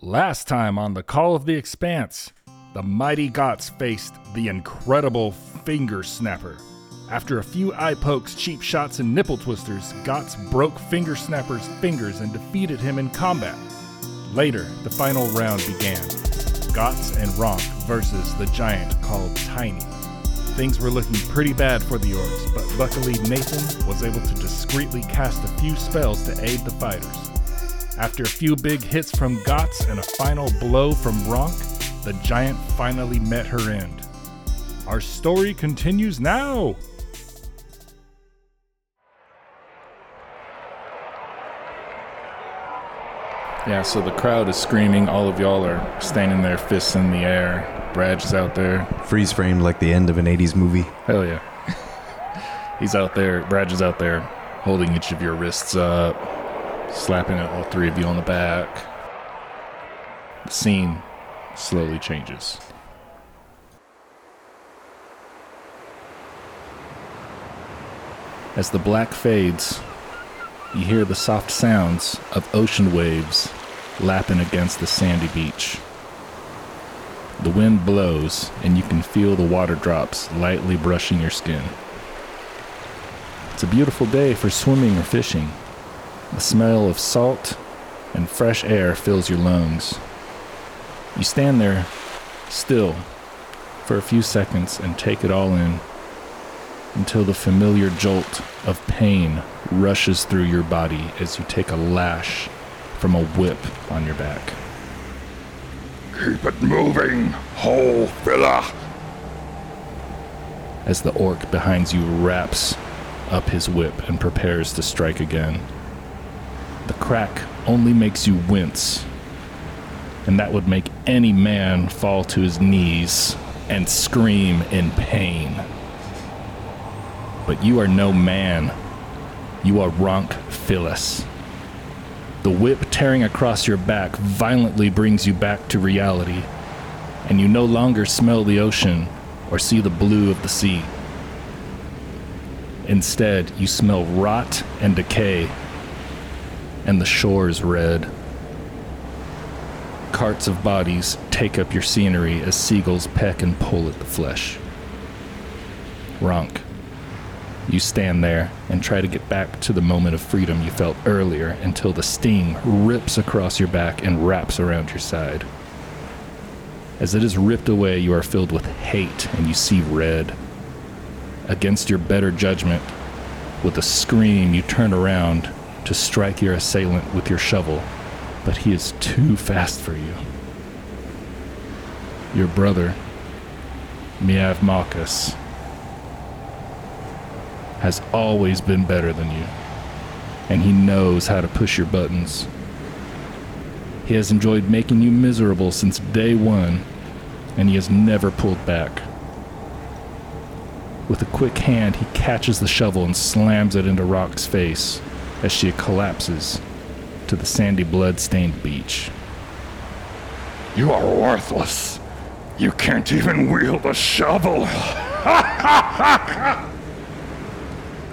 Last time on the Call of the Expanse, the mighty Gotz faced the incredible Finger Snapper. After a few eye pokes, cheap shots, and nipple twisters, Gotz broke Finger Snapper's fingers and defeated him in combat. Later, the final round began Gotz and Ronk versus the giant called Tiny. Things were looking pretty bad for the orcs, but luckily Nathan was able to discreetly cast a few spells to aid the fighters. After a few big hits from Gotz and a final blow from Ronk, the giant finally met her end. Our story continues now! Yeah, so the crowd is screaming. All of y'all are standing there, fists in the air. Bradge is out there. Freeze framed like the end of an 80s movie. Hell yeah. He's out there. Bradge is out there holding each of your wrists up, slapping all three of you on the back. The scene slowly changes. As the black fades, you hear the soft sounds of ocean waves lapping against the sandy beach. The wind blows, and you can feel the water drops lightly brushing your skin. It's a beautiful day for swimming or fishing. The smell of salt and fresh air fills your lungs. You stand there, still, for a few seconds and take it all in until the familiar jolt of pain rushes through your body as you take a lash from a whip on your back. Keep it moving, hole filler. As the orc behind you wraps up his whip and prepares to strike again. The crack only makes you wince, and that would make any man fall to his knees and scream in pain. But you are no man. You are Ronk Phyllis. The whip tearing across your back violently brings you back to reality, and you no longer smell the ocean or see the blue of the sea. Instead, you smell rot and decay, and the shores red. Carts of bodies take up your scenery as seagulls peck and pull at the flesh. Ronk, you stand there and try to get back to the moment of freedom you felt earlier until the sting rips across your back and wraps around your side. As it is ripped away, you are filled with hate and you see red. Against your better judgment, with a scream, you turn around to strike your assailant with your shovel, but he is too fast for you. Your brother, Miav Marcus, has always been better than you, and he knows how to push your buttons. He has enjoyed making you miserable since day one, and he has never pulled back. With a quick hand, he catches the shovel and slams it into Ronk's face as she collapses to the sandy, blood stained beach. You are worthless. You can't even wield a shovel.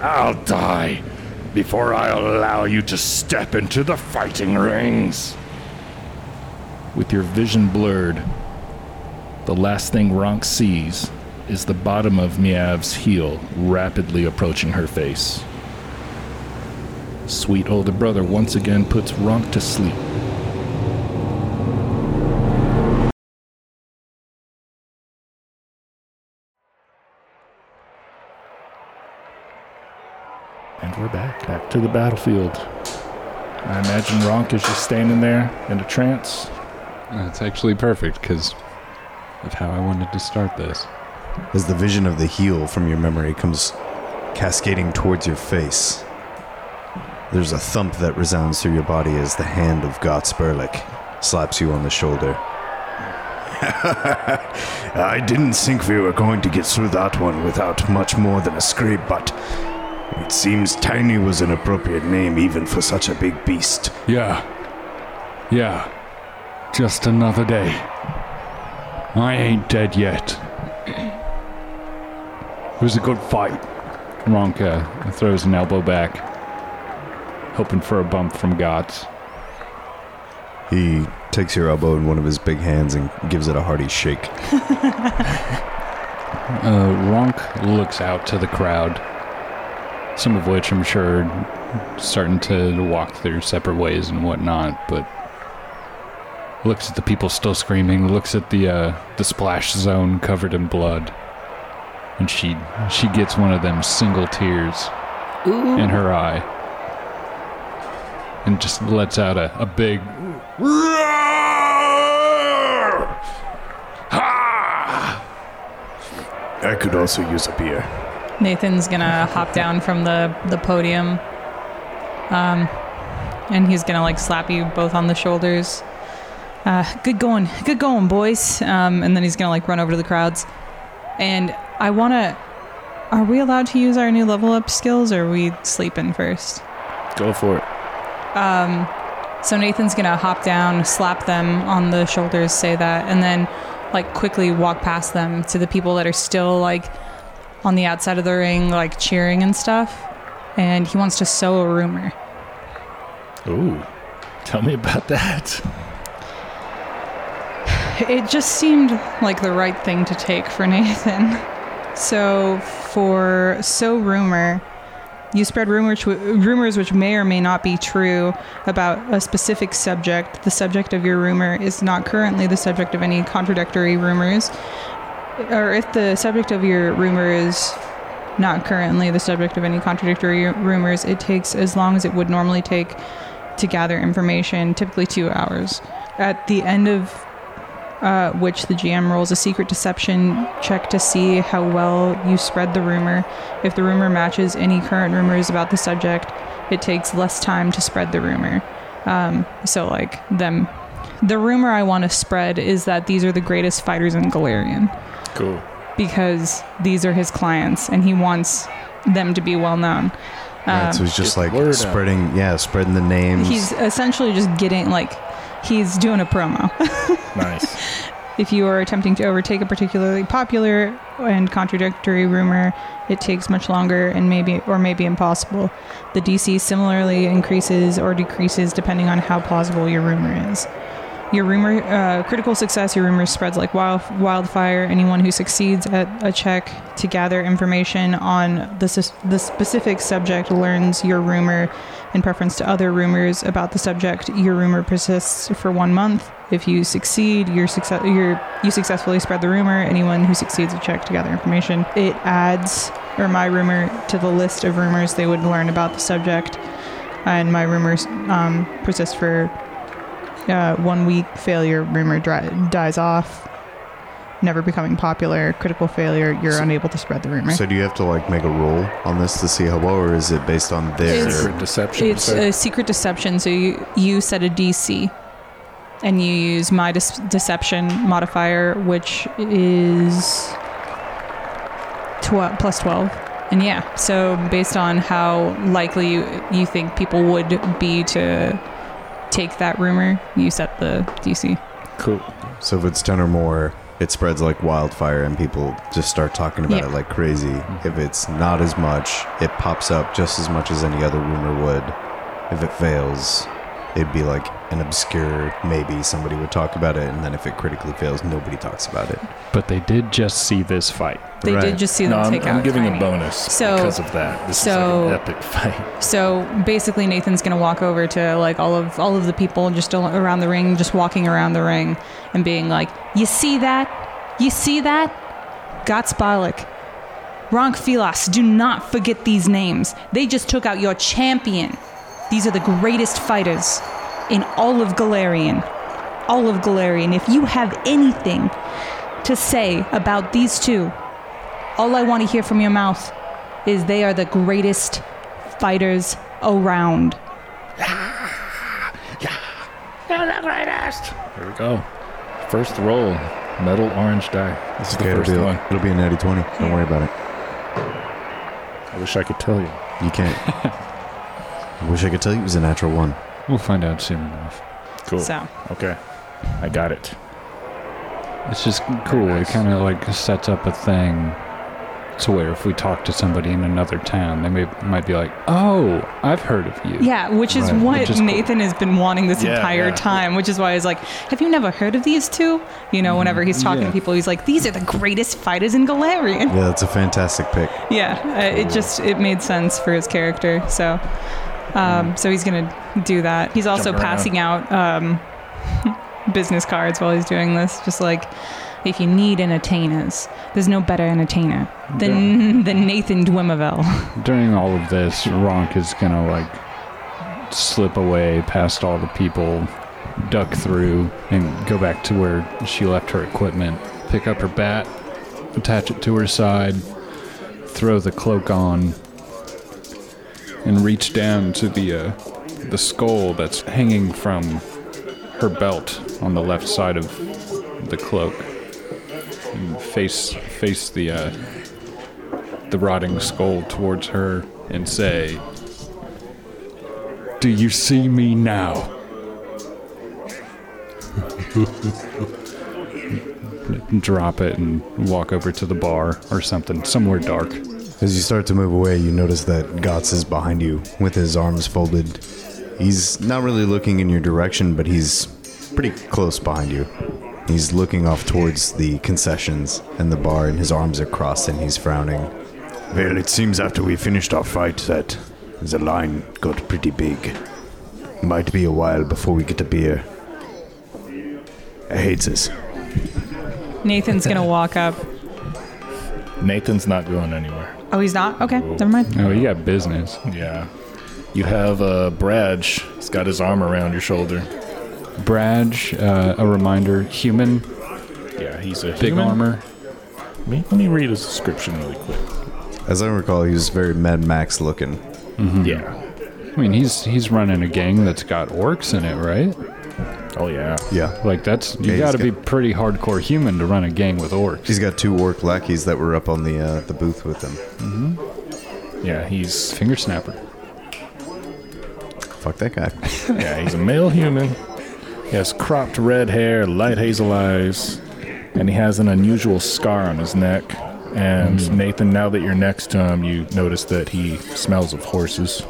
I'll die before I allow you to step into the fighting rings. With your vision blurred, the last thing Ronk sees is the bottom of Miav's heel rapidly approaching her face. Sweet older brother once again puts Ronk to sleep. And we're back, back to the battlefield. I imagine Ronk is just standing there in a trance. That's actually perfect because of how I wanted to start this. As the vision of the heel from your memory comes cascading towards your face, there's a thump that resounds through your body as the hand of Gotz Burlick slaps you on the shoulder. I didn't think we were going to get through that one without much more than a scrape, but it seems Tiny was an appropriate name even for such a big beast. Yeah. Yeah. Just another day. I ain't dead yet. It was a good fight. Ronka throws an elbow back, hoping for a bump from Gotz. He takes your elbow in one of his big hands and gives it a hearty shake. Uh, Ronk looks out to the crowd, some of which I'm sure starting to walk their separate ways and whatnot, but looks at the people still screaming, looks at the uh, the splash zone covered in blood, and she she gets one of them single tears in her eye, and just lets out a, a big I could also use a beer. Nathan's gonna hop down from the the podium, um, and he's gonna like slap you both on the shoulders. Uh, good going, good going, boys. Um, and then he's gonna like run over to the crowds, and I wanna. Are we allowed to use our new level up skills, or are we sleeping first? Go for it. Um, so Nathan's gonna hop down, slap them on the shoulders, say that, and then like quickly walk past them to the people that are still like on the outside of the ring, like cheering and stuff. And he wants to sow a rumor. Ooh. Tell me about that. It just seemed like the right thing to take for Nathan. So for sow rumor, you spread rumors rumors which may or may not be true about a specific subject. The subject of your rumor is not currently the subject of any contradictory rumors. Or if the subject of your rumor is not currently the subject of any contradictory rumors, it takes as long as it would normally take to gather information, typically two hours. At the end of uh, which the GM rolls a secret deception check to see how well you spread the rumor. If the rumor matches any current rumors about the subject, it takes less time to spread the rumor. Um, so, like, them. The rumor I want to spread is that these are the greatest fighters in Golarion Cool. because these are his clients and he wants them to be well known. right, so Um, he's just get like word out. spreading, yeah, spreading the names. he's essentially just getting, like, he's doing a promo. Nice. If you are attempting to overtake a particularly popular and contradictory rumor, it takes much longer and maybe or maybe impossible. The DC similarly increases or decreases depending on how plausible your rumor is. Your rumor, uh, critical success, your rumor spreads like wild, wildfire. Anyone who succeeds at a check to gather information on the, the specific subject learns your rumor in preference to other rumors about the subject. Your rumor persists for one month. If you succeed, your success, your, you successfully spread the rumor. Anyone who succeeds at check to gather information, it adds or my rumor to the list of rumors they would learn about the subject. And my rumors um, persist for uh, one week. Failure rumor dri- dies off. Never becoming popular. Critical failure. You're So- unable to spread the rumor. so do you have to like make a roll on this to see how well, or is it based on their? It's- Secret deception. It's sir. a secret deception. So you you set a DC, and you use my dis- deception modifier, which is twelve plus twelve. And yeah, so based on how likely you, you think people would be to take that rumor, you set the DC. cool. So if it's ten or more, it spreads like wildfire, and people just start talking about Yeah. it like crazy. If it's not as much, it pops up just as much as any other rumor would. If it fails, it'd be like an obscure maybe somebody would talk about it, and then if it critically fails, nobody talks about it. But they did just see this fight. They Right. did just see No, them I'm, take I'm out giving Tiny. a bonus So- because of that. This so- is like an epic fight. So basically, Nathan's gonna walk over to like all of all of the people just around the ring, just walking around the ring, and being like, "You see that? You see that? Gotz Balak, Ronk Filas. Do not forget these names. They just took out your champion. These are the greatest fighters in all of Golarion. All of Golarion. If you have anything to say about these two, all I want to hear from your mouth is they are the greatest fighters around. Yeah, yeah. They're the greatest. Here we go. First roll. Metal orange die. This is the Okay, it'll first be, one. it'll be a natty 20. Don't worry about it. I wish I could tell you. You can't. I wish I could tell you it was a natural one. We'll find out soon enough. Cool. So, Okay. I got it. It's just cool. It kind of like sets up a thing So where if we talk to somebody in another town, they may might be like, "Oh, I've heard of you." Yeah, which is Right. what Which is cool. Nathan has been wanting this Yeah, entire yeah. time, which is why he's like, Have you never heard of these two? You know, whenever he's talking Yeah. to people, he's like, These are the greatest fighters in Golarion. Yeah, that's a fantastic pick. Yeah, uh, it just it made sense for his character. So, um, so he's gonna do that. He's also Jump around. passing out um, business cards while he's doing this, just like if you need entertainers, there's no better entertainer than than Nathan Dwimavel. During all of this, Ronk is gonna like slip away past all the people, duck through, and go back to where she left her equipment. Pick up her bat, attach it to her side, throw the cloak on, and reach down to the uh, the skull that's hanging from her belt on the left side of the cloak. And face face the uh, the rotting skull towards her and say, Do you see me now? Drop it and walk over to the bar or something, somewhere dark. As you start to move away, you notice that Gotz is behind you with his arms folded. He's not really looking in your direction, but he's pretty close behind you. He's looking off towards the concessions and the bar, and his arms are crossed and he's frowning. Well, it seems after we finished our fight that the line got pretty big. Might be a while before we get a beer. I hate this. Nathan's gonna walk up. Nathan's not going anywhere. Oh, he's not. Okay, never mind. Oh, you got business. Yeah. You have uh, Bradge. He's got his arm around your shoulder. Bradge, uh, a reminder, human, Yeah, he's a big human. armor. Let me, let me read his description really quick. As I recall, he was very Mad Max looking. Yeah. I mean, he's he's running a gang that's got orcs in it, right? Oh yeah. Yeah. Like that's Yeah, you he's got to be got- pretty hardcore human to run a gang with orcs. He's got two orc lackeys that were up on the uh, the booth with him. Yeah, he's Finger snapper. Fuck that guy. yeah, he's a male human. He has cropped red hair, light hazel eyes, and he has an unusual scar on his neck. And Nathan, now that you're next to him, you notice that he smells of horses.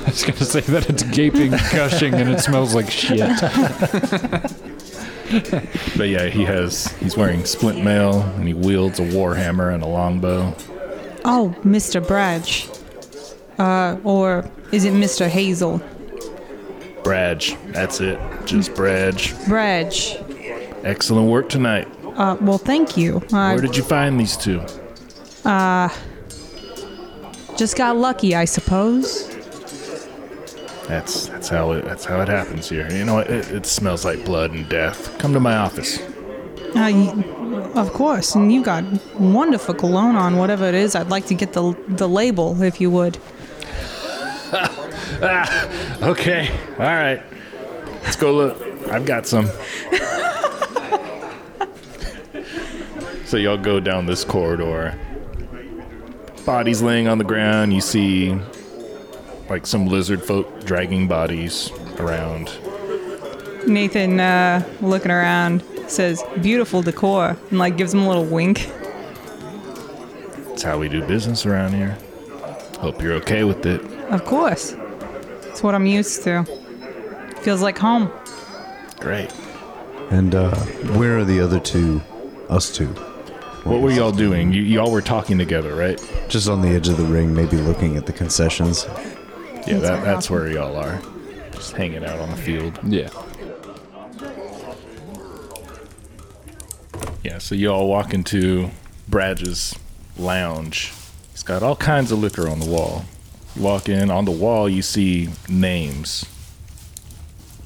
I was gonna say that it's gaping, gushing, and it smells like shit. But yeah, he has he's wearing splint mail and he wields a warhammer and a longbow. Oh, Mr. Bradge. Uh, or is it Mr. Hazel? Bradge, that's it. Just Bradge. Bradge. Excellent work tonight. Uh, well, thank you. I Where did you find these two? Uh, just got lucky, I suppose. That's that's how it that's how it happens here. You know, it, it smells like blood and death. Come to my office. Uh, of course, and you got wonderful cologne on, whatever it is. I'd like to get the the label, if you would. Okay, all right. Let's go look. I've got some. so y'all go down this corridor. Bodies laying on the ground. You see, like some lizard folk dragging bodies around. Nathan, uh, looking around, says, "Beautiful decor," and like gives him a little wink. That's how we do business around here. Hope you're okay with it. Of course, it's what I'm used to. Feels like home. Great. And uh, where are the other two? Us two. What were y'all doing? You y'all were talking together, right? Just on the edge of the ring, maybe looking at the concessions. Yeah, that, that's where y'all are. Just hanging out on the field. Yeah. Yeah, so you all walk into Bradge's lounge. He's got all kinds of liquor on the wall. You walk in, on the wall, you see names.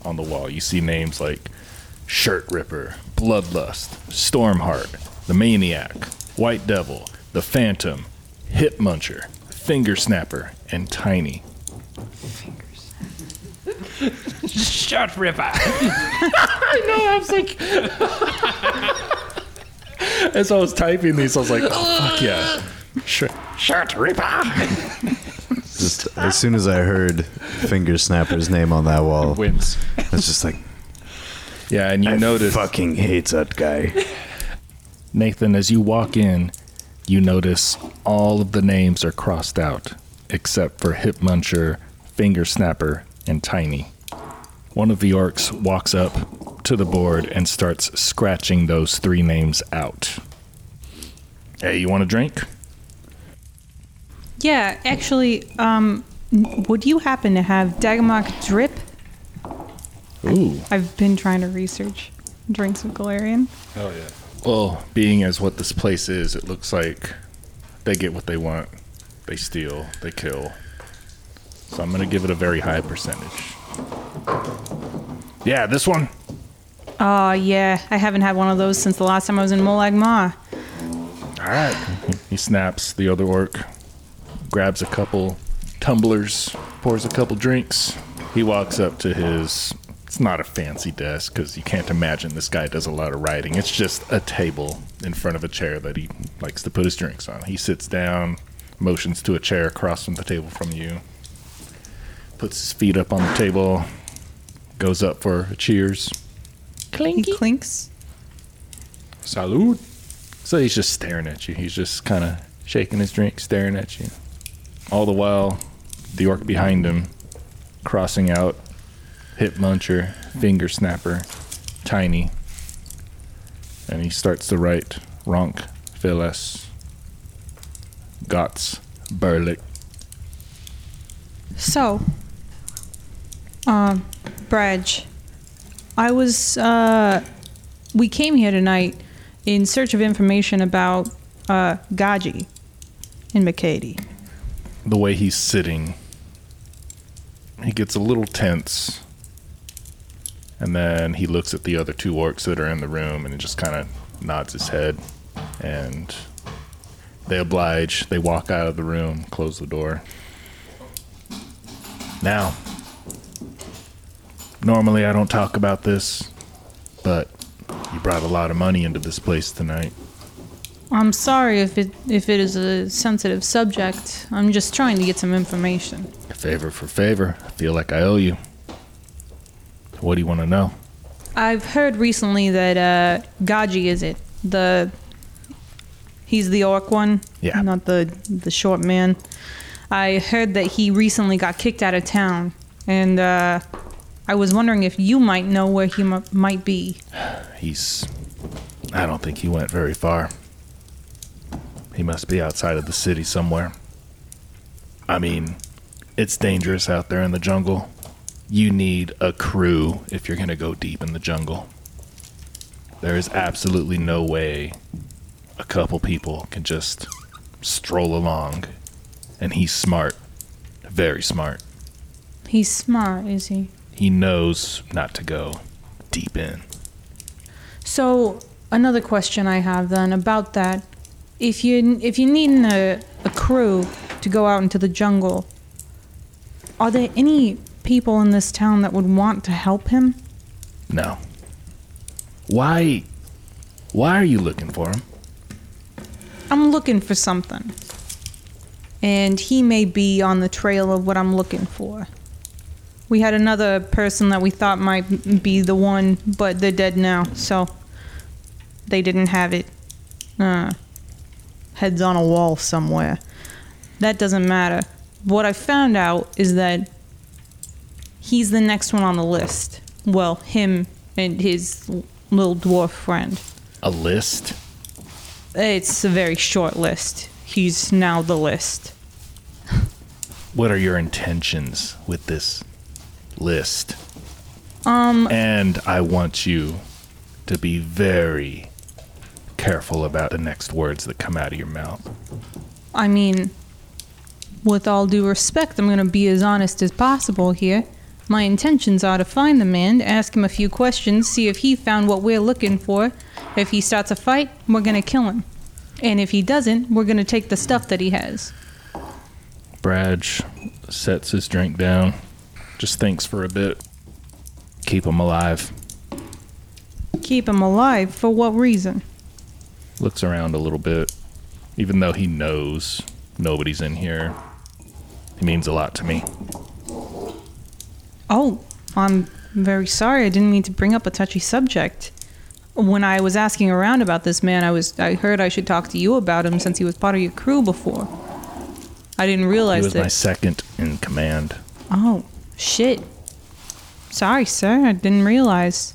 On the wall, you see names like Shirt Ripper, Bloodlust, Stormheart, The Maniac, White Devil, The Phantom, Hip Muncher, Finger Snapper, and Tiny. Shut ripper. I know, I was like. As I was typing these, I was like, oh, fuck yeah. Shirt, shirt Ripper. Just as soon as I heard Finger Snapper's name on that wall, Wins. it's just like Yeah, and you I notice fucking hates that guy. Nathan as you walk in. you notice all of the names are crossed out except for Hip Muncher, Finger Snapper, and Tiny. One of the orcs walks up to the board and starts scratching those three names out. Hey, you want a drink? Yeah, actually, um, would you happen to have Dagomok Drip? Ooh. I've been trying to research drinks of Golarion. Oh yeah. Well, being as what this place is, it looks like they get what they want. They steal, they kill. So I'm going to give it a very high percentage. Yeah, this one. Oh, yeah, I haven't had one of those since the last time I was in Molag Ma. All right. He snaps the other orc, grabs a couple tumblers, pours a couple drinks. He walks up to his. It's not a fancy desk because you can't imagine this guy does a lot of writing. It's just a table in front of a chair that he likes to put his drinks on. He sits down, motions to a chair across from the table from you, puts his feet up on the table, goes up for a cheers. He clinks. Salute. So he's just staring at you. He's just kind of shaking his drink, staring at you. All the while, the orc behind him, crossing out hip muncher, finger snapper, tiny. And he starts to write Ronk, Phyllis, Gotz, Burlick. So, Bradge, I was, uh, we came here tonight in search of information about, uh, Gaji in McCady. The way he's sitting, he gets a little tense. And then he looks at the other two orcs that are in the room and he just kind of nods his head. And they oblige. They walk out of the room, close the door. Now, normally I don't talk about this, but you brought a lot of money into this place tonight. I'm sorry if it if it is a sensitive subject. I'm just trying to get some information. Favor for favor. I feel like I owe you. What do you want to know? I've heard recently that uh, Gaji is it the he's the orc one, Yeah. not the the short man. I heard that he recently got kicked out of town, and uh, I was wondering if you might know where he m- might be. He's. I don't think he went very far. He must be outside of the city somewhere. I mean, it's dangerous out there in the jungle. You need a crew if you're going to go deep in the jungle. There is absolutely no way a couple people can just stroll along. And he's smart. Very smart. He's smart, is he? He knows not to go deep in. So another question I have then about that: if you if you need a, a crew to go out into the jungle, are there any people in this town that would want to help him? No. Why? Why are you looking for him? I'm looking for something, and he may be on the trail of what I'm looking for. We had another person that we thought might be the one, but they're dead now, so they didn't have it. Uh, heads on a wall somewhere. That doesn't matter. What I found out is that he's the next one on the list. Well, him and his little dwarf friend. A list? It's a very short list. He's now the list. What are your intentions with this list? Um, And I want you to be very careful about the next words that come out of your mouth. I mean, with all due respect, I'm going to be as honest as possible here. My intentions are to find the man, ask him a few questions, see if he found what we're looking for. If he starts a fight, we're going to kill him. And if he doesn't, we're going to take the stuff that he has. Bradge sets his drink down, just thinks for a bit. Keep him alive. Keep him alive for what reason? Looks around a little bit. Even though he knows nobody's in here, he means a lot to me. Oh, I'm very sorry. I didn't mean to bring up a touchy subject. when I was asking around about this man, I was I heard I should talk to you about him since he was part of your crew before. I didn't realize He was that. my second in command. Oh, shit. Sorry, sir. I didn't realize.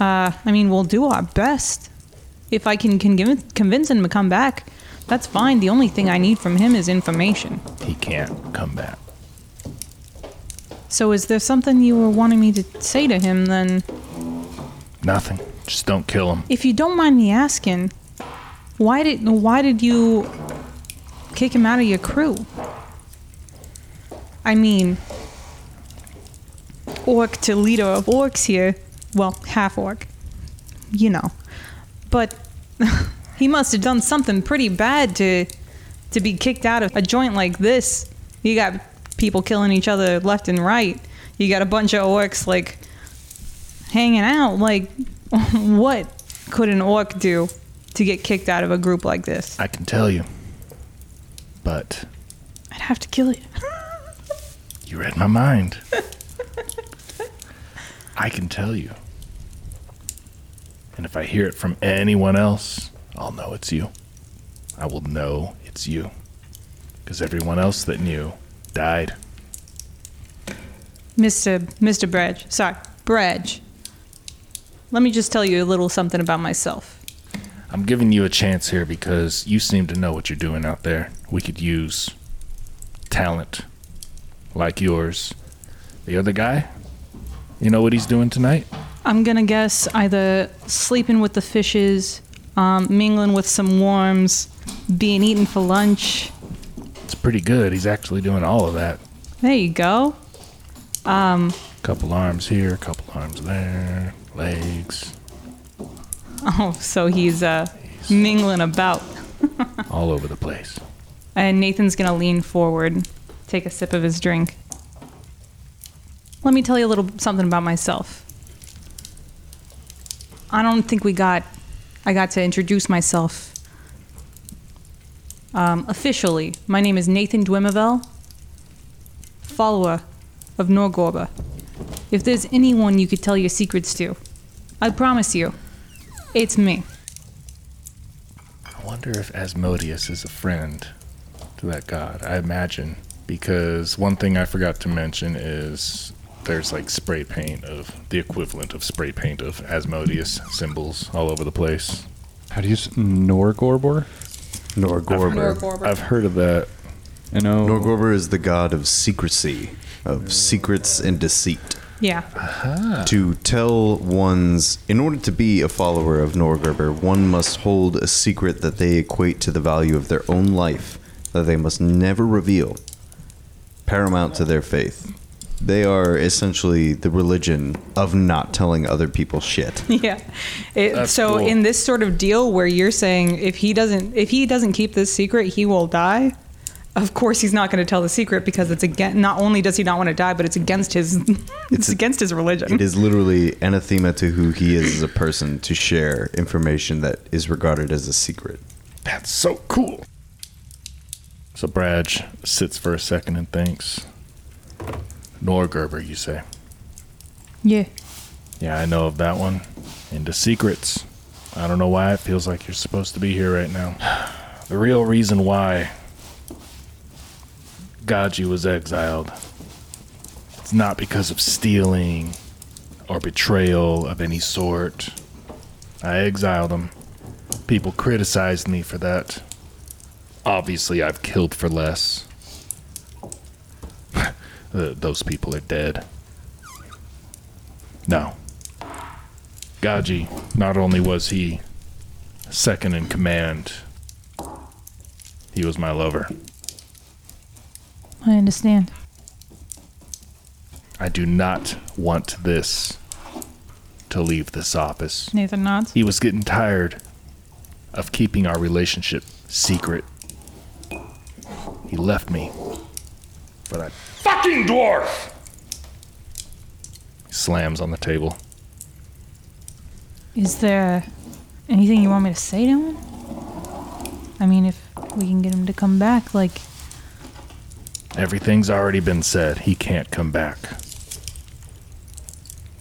Uh, I mean, we'll do our best. If I can convince, convince him to come back, that's fine. The only thing I need from him is information. He can't come back. So, is there something you were wanting me to say to him then? Nothing. Just don't kill him. If you don't mind me asking, why did why did you kick him out of your crew? I mean, orc to leader of orcs here, well, half orc, you know, but he must have done something pretty bad to to be kicked out of a joint like this. You got people killing each other left and right. You got a bunch of orcs like hanging out. Like, what could an orc do to get kicked out of a group like this? I can tell you. But I'd have to kill you. you read my mind. I can tell you. And if I hear it from anyone else, I'll know it's you. I will know it's you. Because everyone else that knew died. Mr. Mr. Bredge. Sorry, Bredge. Let me just tell you a little something about myself. I'm giving you a chance here because you seem to know what you're doing out there. We could use talent like yours. The other guy, you know what he's doing tonight? I'm gonna guess either sleeping with the fishes, um, mingling with some worms, being eaten for lunch. It's pretty good. He's actually doing all of that. There you go. A couple arms here, couple arms there, legs, Oh, so he's uh, mingling about. all over the place. And Nathan's gonna lean forward, take a sip of his drink. Let me tell you a little something about myself. I don't think we got, I got to introduce myself um, officially. My name is Nathan Dwimavel, follower of Norgorber. If there's anyone you could tell your secrets to, I promise you, it's me. I wonder if Asmodeus is a friend to that god. I imagine. Because one thing I forgot to mention is there's like spray paint of the equivalent of spray paint of Asmodeus symbols all over the place. How do you s- Norgorbor? Norgorber. I've heard of that. I know. Norgorber is the god of secrecy, of secrets and deceit. Yeah. Uh-huh. To tell one's, in order to be a follower of Norgorber, one must hold a secret that they equate to the value of their own life, that they must never reveal, paramount to their faith. They are essentially the religion of not telling other people shit. Yeah. It, so cool. in this sort of deal where you're saying if he doesn't if he doesn't keep this secret, he will die. Of course, he's not going to tell the secret because it's again. Not only does he not want to die, but it's against his. it's a- against his religion. It is literally anathema to who he is as a person to share information that is regarded as a secret. That's so cool. So Bradge sits for a second and thinks. Norgorber, you say? Yeah. Yeah, I know of that one. Into secrets. I don't know why it feels like you're supposed to be here right now. The real reason why Gaji was exiled. It's not because of stealing or betrayal of any sort. I exiled him. People criticized me for that. Obviously, I've killed for less. Th- Those people are dead. No. Gaji, not only was he second in command, he was my lover. I understand. I do not want this to leave this office. Nathan nods. He was getting tired of keeping our relationship secret. He left me but that fucking dwarf. He slams on the table. Is there anything you want me to say to him? I mean, if we can get him to come back, like Everything's already been said. He can't come back.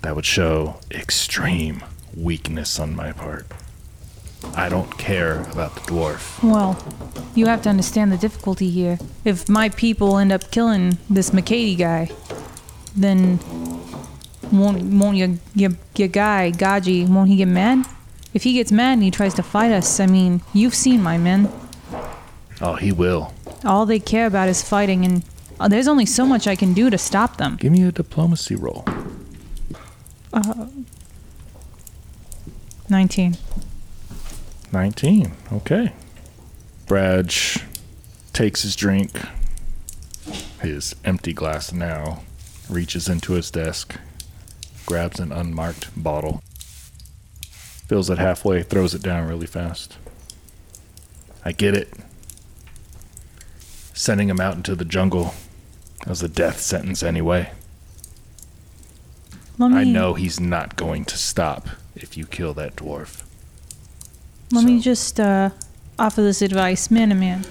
That would show extreme weakness on my part. I don't care about the dwarf. Well, you have to understand the difficulty here. If my people end up killing this McCady guy, then won't won't your your, your guy Gaji won't he get mad? If he gets mad and he tries to fight us, I mean, you've seen my men. Oh, he will. All they care about is fighting, and uh, there's only so much I can do to stop them. Give me a diplomacy roll. Uh, 19. 19. Okay. Bradge takes his drink, his empty glass now, reaches into his desk, grabs an unmarked bottle, fills it halfway, throws it down really fast. I get it. Sending him out into the jungle as a death sentence anyway. Me, I know he's not going to stop if you kill that dwarf. Let me just uh, offer this advice, man to man.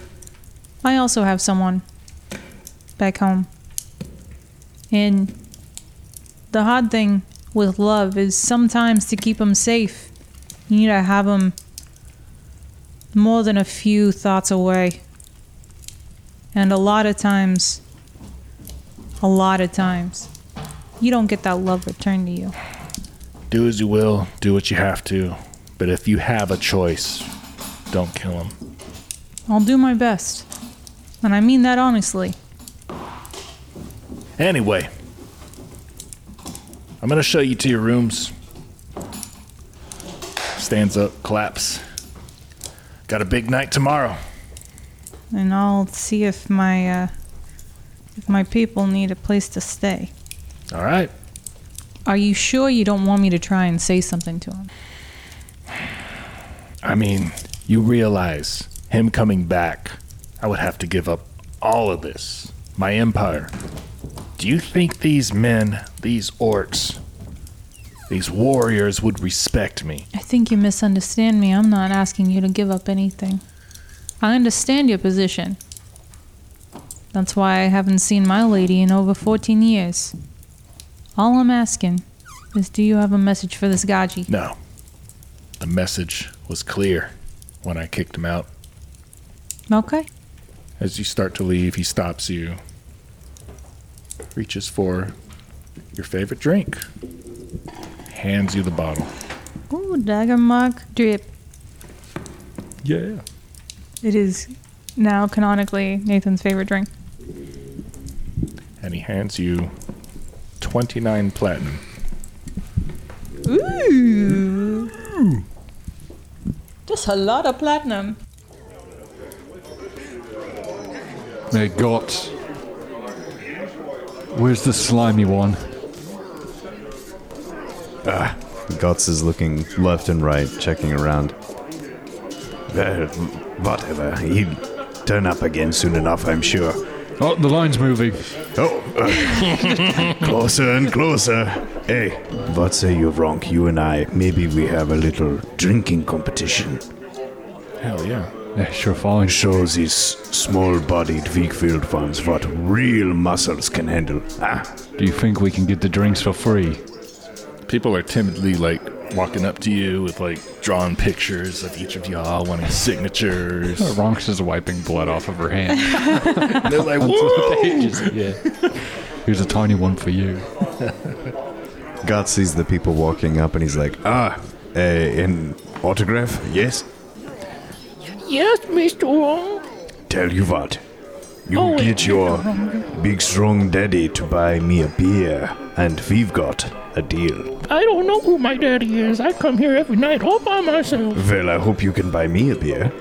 I also have someone back home. And the hard thing with love is sometimes to keep them safe, you need to have them more than a few thoughts away. And a lot of times, a lot of times, you don't get that love returned to you. Do as you will, do what you have to. But if you have a choice, don't kill him. I'll do my best. And I mean that honestly. Anyway, I'm gonna show you to your rooms. Stands up, claps. Got a big night tomorrow. and I'll see if my uh, if my people need a place to stay. All right. Are you sure you don't want me to try and say something to him? I mean, you realize him coming back, I would have to give up all of this, my empire. Do you think these men, these orcs, these warriors would respect me? I think you misunderstand me. I'm not asking you to give up anything. I understand your position. That's why I haven't seen my lady in over 14 years. All I'm asking is do you have a message for this Gaji? No. The message was clear when I kicked him out. Okay. As you start to leave, he stops you, reaches for your favorite drink, hands you the bottle. Ooh, dagger mark drip. Yeah. It is now canonically Nathan's favorite drink. And he hands you 29 platinum. Ooh. Just a lot of platinum. They got. Where's the slimy one? Ah. Gotz is looking left and right, checking around. Well, whatever. He'll turn up again soon enough, I'm sure. Oh, the line's moving. Oh, uh, closer and closer. Hey, what say you, Ronk? You and I, maybe we have a little drinking competition. Hell yeah. Yeah, sure, fine. Show these small-bodied, weak-willed ones what real muscles can handle. Ah, Do you think we can get the drinks for free? People are timidly like walking up to you with like drawn pictures of each of y'all wanting signatures. Ronks is wiping blood off of her hand. They're like, Whoa! what they just- yeah. Here's a tiny one for you. God sees the people walking up and he's like, ah, uh, an autograph? Yes. Yes, Mr. Wong. Tell you what, you Oh, get your big strong daddy to buy me a beer, and we've got a deal. I don't know who my daddy is. I come here every night all by myself. Well, I hope you can buy me a beer.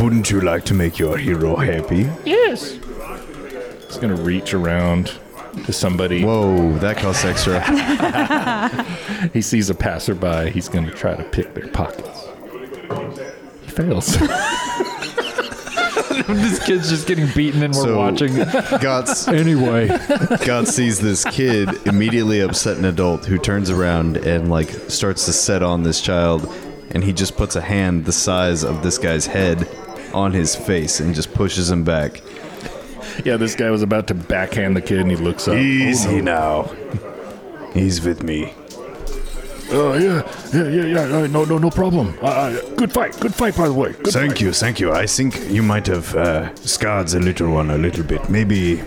Wouldn't you like to make your hero happy? Yes. He's gonna reach around to somebody. Whoa, that costs extra. He sees a passerby. He's gonna try to pick their pockets. He fails. this kid's just getting beaten and we're So- watching. Guts, Anyway, God sees this kid immediately upset an adult who turns around and like starts to set on this child and he just puts a hand the size of this guy's head on his face and just pushes him back. yeah, this guy was about to backhand the kid, and he looks up. Easy Oh, no. now. He's with me. Uh, yeah, yeah, yeah, yeah. Uh, no, no, no problem. Uh, uh, good fight. Good fight, by the way. Good Thank fight. you, thank you. I think you might have uh, scarred the little one a little bit. Maybe.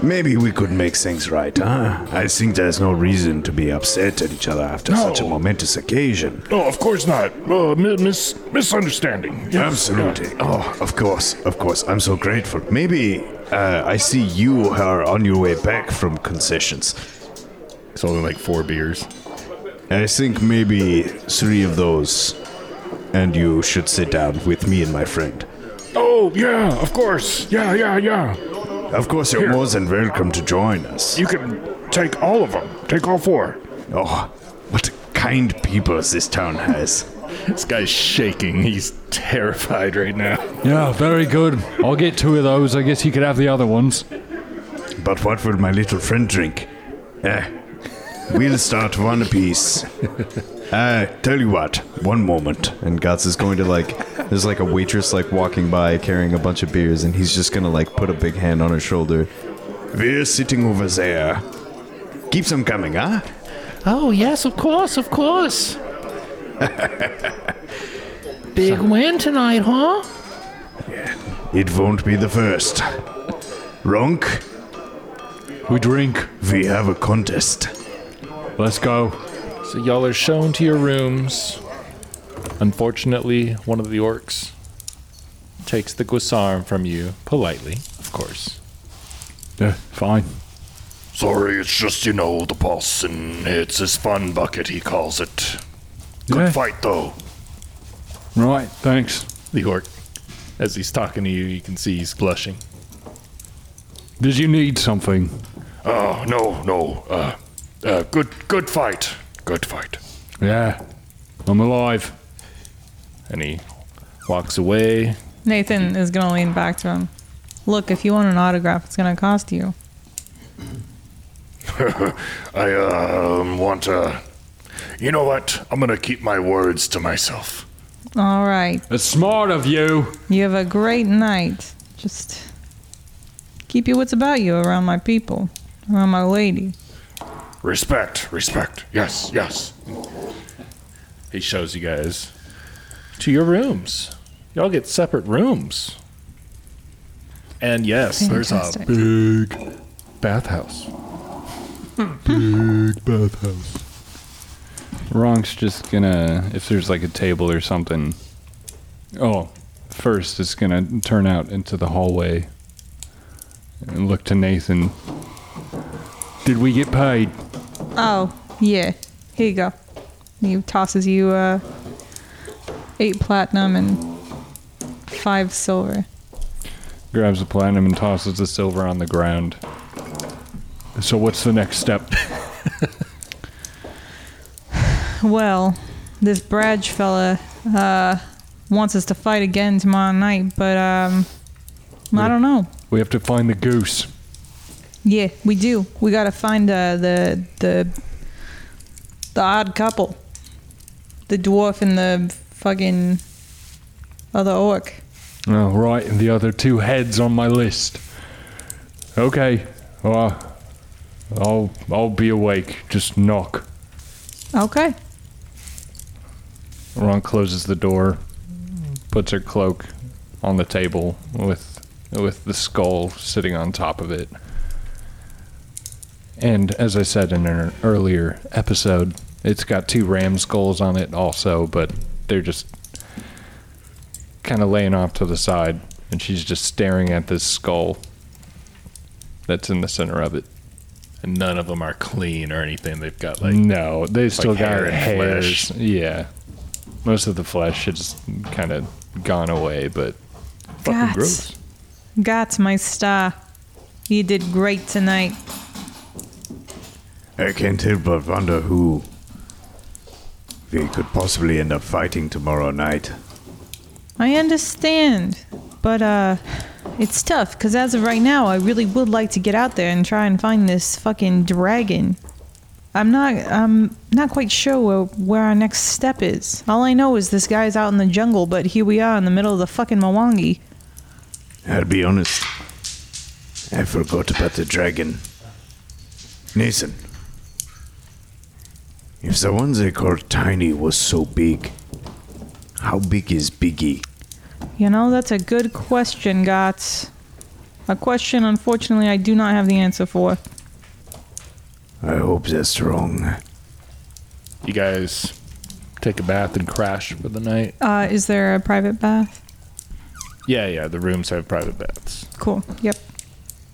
Maybe we could make things right, huh? I think there's no reason to be upset at each other after such a momentous occasion. No, of course not. Uh, mi- mis- misunderstanding. Yes. Absolutely. Oh, of course, of course. I'm so grateful. Maybe uh, I see you are on your way back from concessions. It's only like four beers. I think maybe three of those, and you should sit down with me and my friend. Oh, yeah, of course. Yeah, yeah, yeah. Of course, you're Here. more than welcome to join us. You can take all of them. Take all four. Oh, what kind people this town has. This guy's shaking. He's terrified right now. Yeah, very good. I'll get two of those. I guess you could have the other ones. But what will my little friend drink? Eh, we'll start one apiece. Uh, tell you what, one moment. And Gotz is going to like, there's like a waitress like walking by carrying a bunch of beers, and he's just gonna like put a big hand on her shoulder. We're sitting over there. Keep them coming, huh? Oh, yes, of course, of course. Big win tonight, huh? It won't be the first. Ronk, We drink. we have a contest. Let's go. So y'all are shown to your rooms. Unfortunately, one of the orcs takes the guisarme from you politely, of course. Yeah, fine. Sorry, it's just, you know, the boss, and it's his fun bucket, he calls it. Good Yeah. fight, though. Right, thanks. The orc, as he's talking to you, you can see he's blushing. Did you need something? Oh, no, no. Uh, uh, good, good fight. Good fight. Yeah, I'm alive. And he walks away. Nathan is gonna lean back to him. Look, if you want an autograph, it's gonna cost you. I, um, want to. You know what? I'm gonna keep my words to myself. All right. It's smart of you. You have a great night. Just keep your wits about you around my people, around my lady. Respect, respect. Yes, yes. He shows you guys to your rooms. Y'all get separate rooms. And yes, there's a big bathhouse. big bathhouse. Ronk's just gonna, if there's like a table or something. Oh, first it's gonna turn out into the hallway and look to Nathan. Did we get paid? Oh, yeah. Here you go. He tosses you uh, eight platinum and five silver. Grabs the platinum and tosses the silver on the ground. So what's the next step? Well, this Bradge fella uh, wants us to fight again tomorrow night, but um, I don't know. We have to find the goose. Yeah, we do. We gotta find uh, the the the odd couple, the dwarf and the fucking other orc. Oh, right, and the other two heads on my list. Okay, well, I'll I'll be awake. Just knock. Okay. Ron closes the door, puts her cloak on the table with with the skull sitting on top of it. And as I said in an earlier episode, it's got two ram skulls on it also, but they're just kind of laying off to the side, and she's just staring at this skull that's in the center of it. And none of them are clean or anything. They've got like no, they still hair got and hairs. flesh. Yeah, most of the flesh has kind of gone away, but fucking Gotz. gross. Gotz, my star. You did great tonight. I can't help but wonder who we could possibly end up fighting tomorrow night. I understand, but uh, it's tough because as of right now, I really would like to get out there and try and find this fucking dragon. I'm not. I'm not quite sure where, where our next step is. All I know is this guy's out in the jungle, but here we are in the middle of the fucking Mwangi. I'll be honest. I forgot about the dragon. Nathan. If the one they called Tiny was so big, how big is Biggie? You know, that's a good question, Gotz. A question, unfortunately, I do not have the answer for. I hope that's wrong. You guys take a bath and crash for the night? Uh, is there a private bath? Yeah, yeah, the rooms have private baths. Cool. Yep.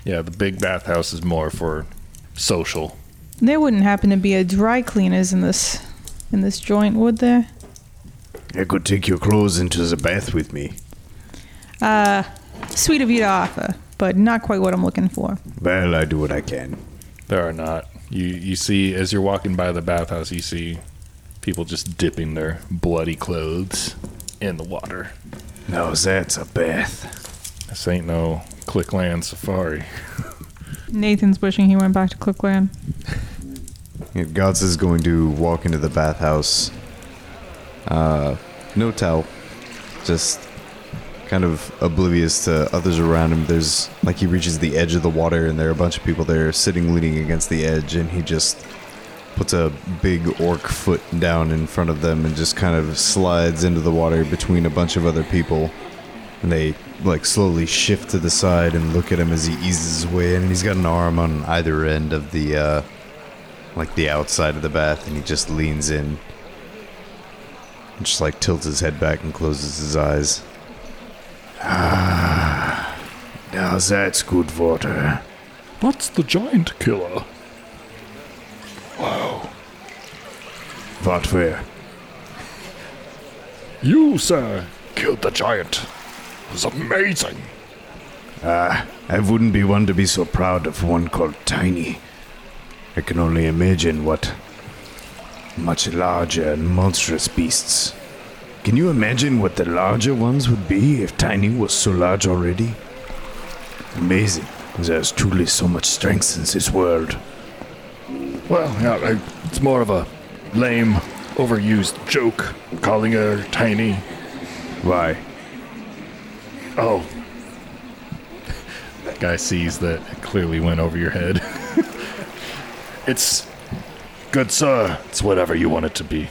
Yeah, the big bathhouse is more for social. There wouldn't happen to be a dry cleaners in this in this joint, would there? I could take your clothes into the bath with me. Uh, sweet of you to offer, but not quite what I'm looking for. Well, I do what I can. There are not. You you see as you're walking by the bathhouse, you see people just dipping their bloody clothes in the water. Now that's a bath. This ain't no Clickland Safari. Nathan's wishing he went back to Clickland. Gotz is going to walk into the bathhouse. Uh, no towel, just kind of oblivious to others around him. There's like he reaches the edge of the water, and there are a bunch of people there sitting, leaning against the edge, and he just puts a big orc foot down in front of them and just kind of slides into the water between a bunch of other people. And they like slowly shift to the side and look at him as he eases his way in. And he's got an arm on either end of the uh, like the outside of the bath, and he just leans in, and just like tilts his head back and closes his eyes. ah Now that's good water. What's the giant killer? What where? You, sir, killed the giant. Was amazing. Ah, I wouldn't be one to be so proud of one called Tiny. I can only imagine what much larger and monstrous beasts. Can you imagine what the larger ones would be if Tiny was so large already? Amazing. There's truly so much strength in this world. Well, yeah, I, it's more of a lame, overused joke calling her tiny. Why? Oh. That guy sees that it clearly went over your head. it's good, sir. It's whatever you want it to be.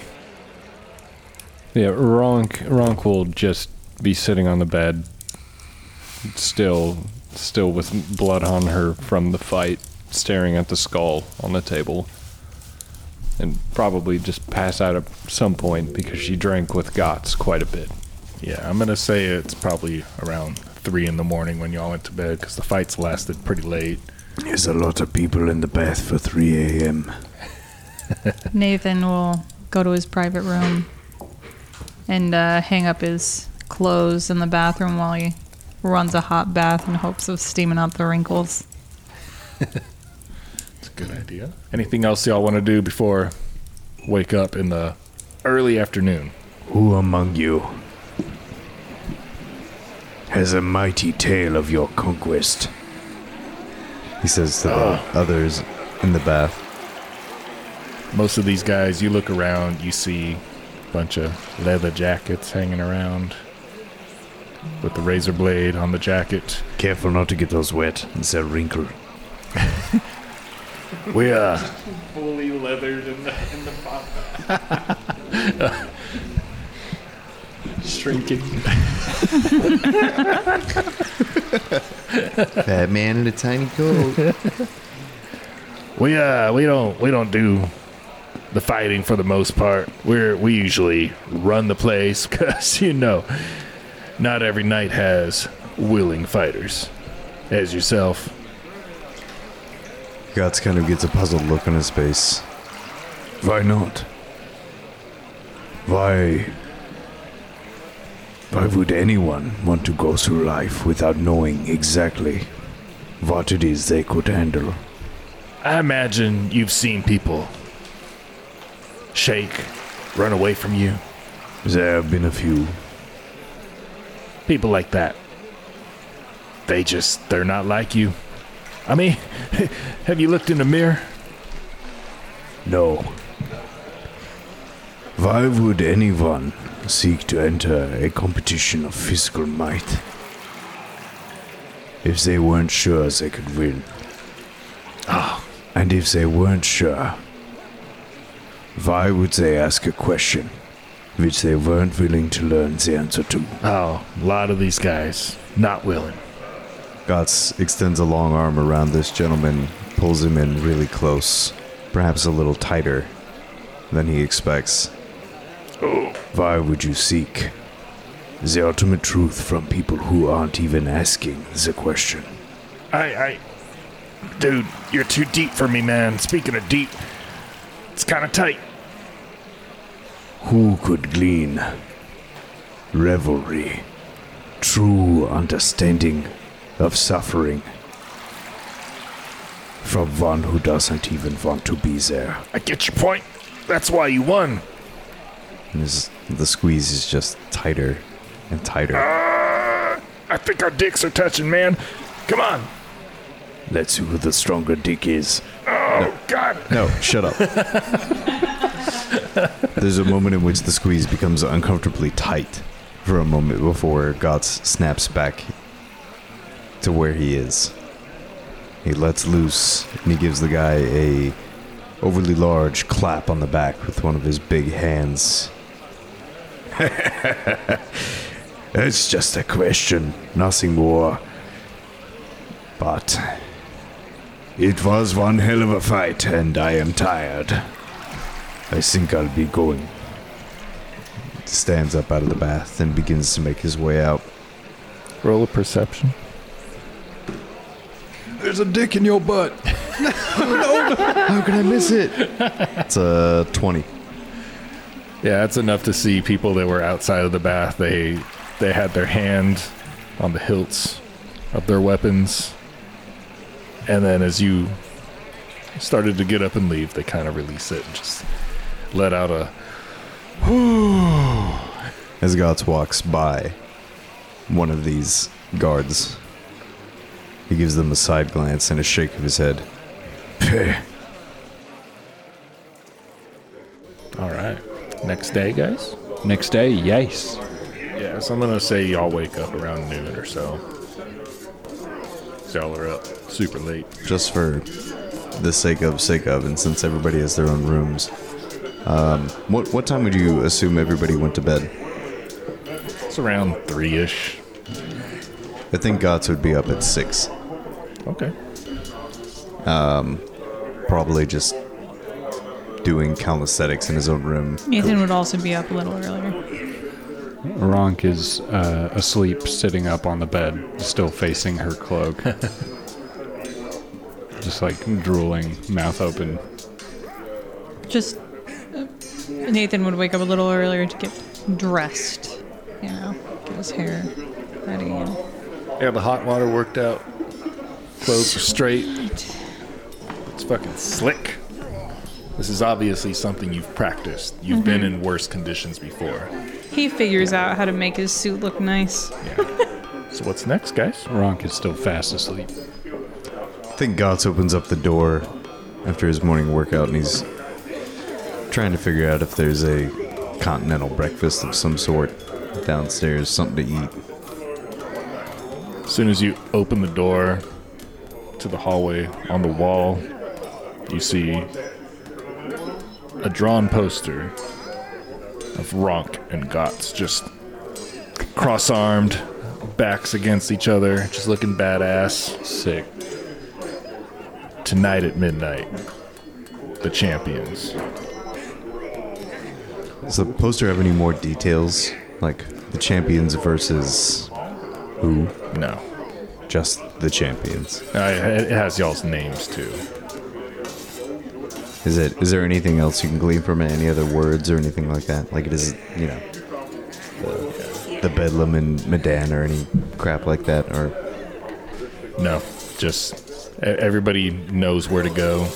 Yeah, Ronk Ronk will just be sitting on the bed, still, still with blood on her from the fight, staring at the skull on the table, and probably just pass out at some point because she drank with Gotz quite a bit. Yeah, I'm gonna say it's probably around three in the morning when y'all went to bed because the fights lasted pretty late. There's a lot of people in the bath for 3 a.m. Nathan will go to his private room and uh, hang up his clothes in the bathroom while he runs a hot bath in hopes of steaming out the wrinkles. It's a good idea. Anything else y'all want to do before wake up in the early afternoon? Who among you has a mighty tale of your conquest? He says to the others in the bath. Most of these guys, you look around, you see a bunch of leather jackets hanging around with the razor blade on the jacket. Careful not to get those wet. It's a wrinkle. We uh Fully leathered in the in the Shrinking. Fat man in a tiny coat. we uh we don't we don't do the fighting for the most part. We're we usually run the place cuz you know not every night has willing fighters. As yourself. Gotz kind of gets a puzzled look on his face. Why not? Why? Why would anyone want to go through life without knowing exactly what it is they could handle? I imagine you've seen people shake, run away from you. There have been a few. People like that. They just, they're not like you. I mean, have you looked in the mirror? No. Why would anyone seek to enter a competition of physical might if they weren't sure they could win? Ah, and if they weren't sure Why would they ask a question which they weren't willing to learn the answer to? Oh, a lot of these guys not willing. Gotz extends a long arm around this gentleman, pulls him in really close, perhaps a little tighter than he expects. Why would you seek the ultimate truth from people who aren't even asking the question? I, I, dude, you're too deep for me, man. Speaking of deep, it's kind of tight. Who could glean revelry, true understanding of suffering from one who doesn't even want to be there? I get your point. That's why you won. And his, the squeeze is just tighter and tighter. Uh, I think our dicks are touching, man. Come on. Let's see who the stronger dick is. Oh, God. No, shut up. There's a moment in which the squeeze becomes uncomfortably tight for a moment before Gotz snaps back to where he is. He lets loose and he gives the guy a overly large clap on the back with one of his big hands. It's just a question, nothing more. But it was one hell of a fight, and I am tired. I think I'll be going. Stands up out of the bath and begins to make his way out. Roll a perception. There's a dick in your butt. no, how can I miss it? It's a 20. Yeah, that's enough to see people that were outside of the bath. They they had their hand on the hilts of their weapons, and then as you started to get up and leave, they kind of release it and just let out a. As Gotz walks by one of these guards, he gives them a side glance and a shake of his head. All right. Next day, guys. Next day, yes. Yeah, so I'm gonna say y'all wake up around noon or so. So y'all are up super late. Just for the sake of sake of, and since everybody has their own rooms. Um, what what time would you assume everybody went to bed? It's around three ish. I think Gotz would be up at six. Okay. Um, Probably just doing calisthenics in his own room. Nathan would also be up a little earlier. Ronk is uh, asleep, sitting up on the bed, still facing her cloak. Just like drooling, mouth open. Just uh, Nathan would wake up a little earlier to get dressed. You know, get his hair ready. And Yeah, the hot water worked out. Clothes are straight. It's fucking slick. This is obviously something you've practiced. You've been mm-hmm. in worse conditions before. he figures out how to make his suit look nice. Yeah. So what's next, guys? Ronk is still fast asleep. I think Gotz opens up the door after his morning workout and he's trying to figure out if there's a continental breakfast of some sort downstairs, something to eat. As soon as you open the door to the hallway on the wall, you see a drawn poster of Ronk and Gotz just cross armed, backs against each other, just looking badass. Sick. Tonight at midnight, the champions. Does the poster have any more details? Like the champions versus who? No. Just the champions. Uh, it has y'all's names too. Is it? Is there anything else you can glean from it? Any other words or anything like that? Like it is, you know, the, the Bedlam and Medan or any crap like that? Or No, just e- everybody knows where to go.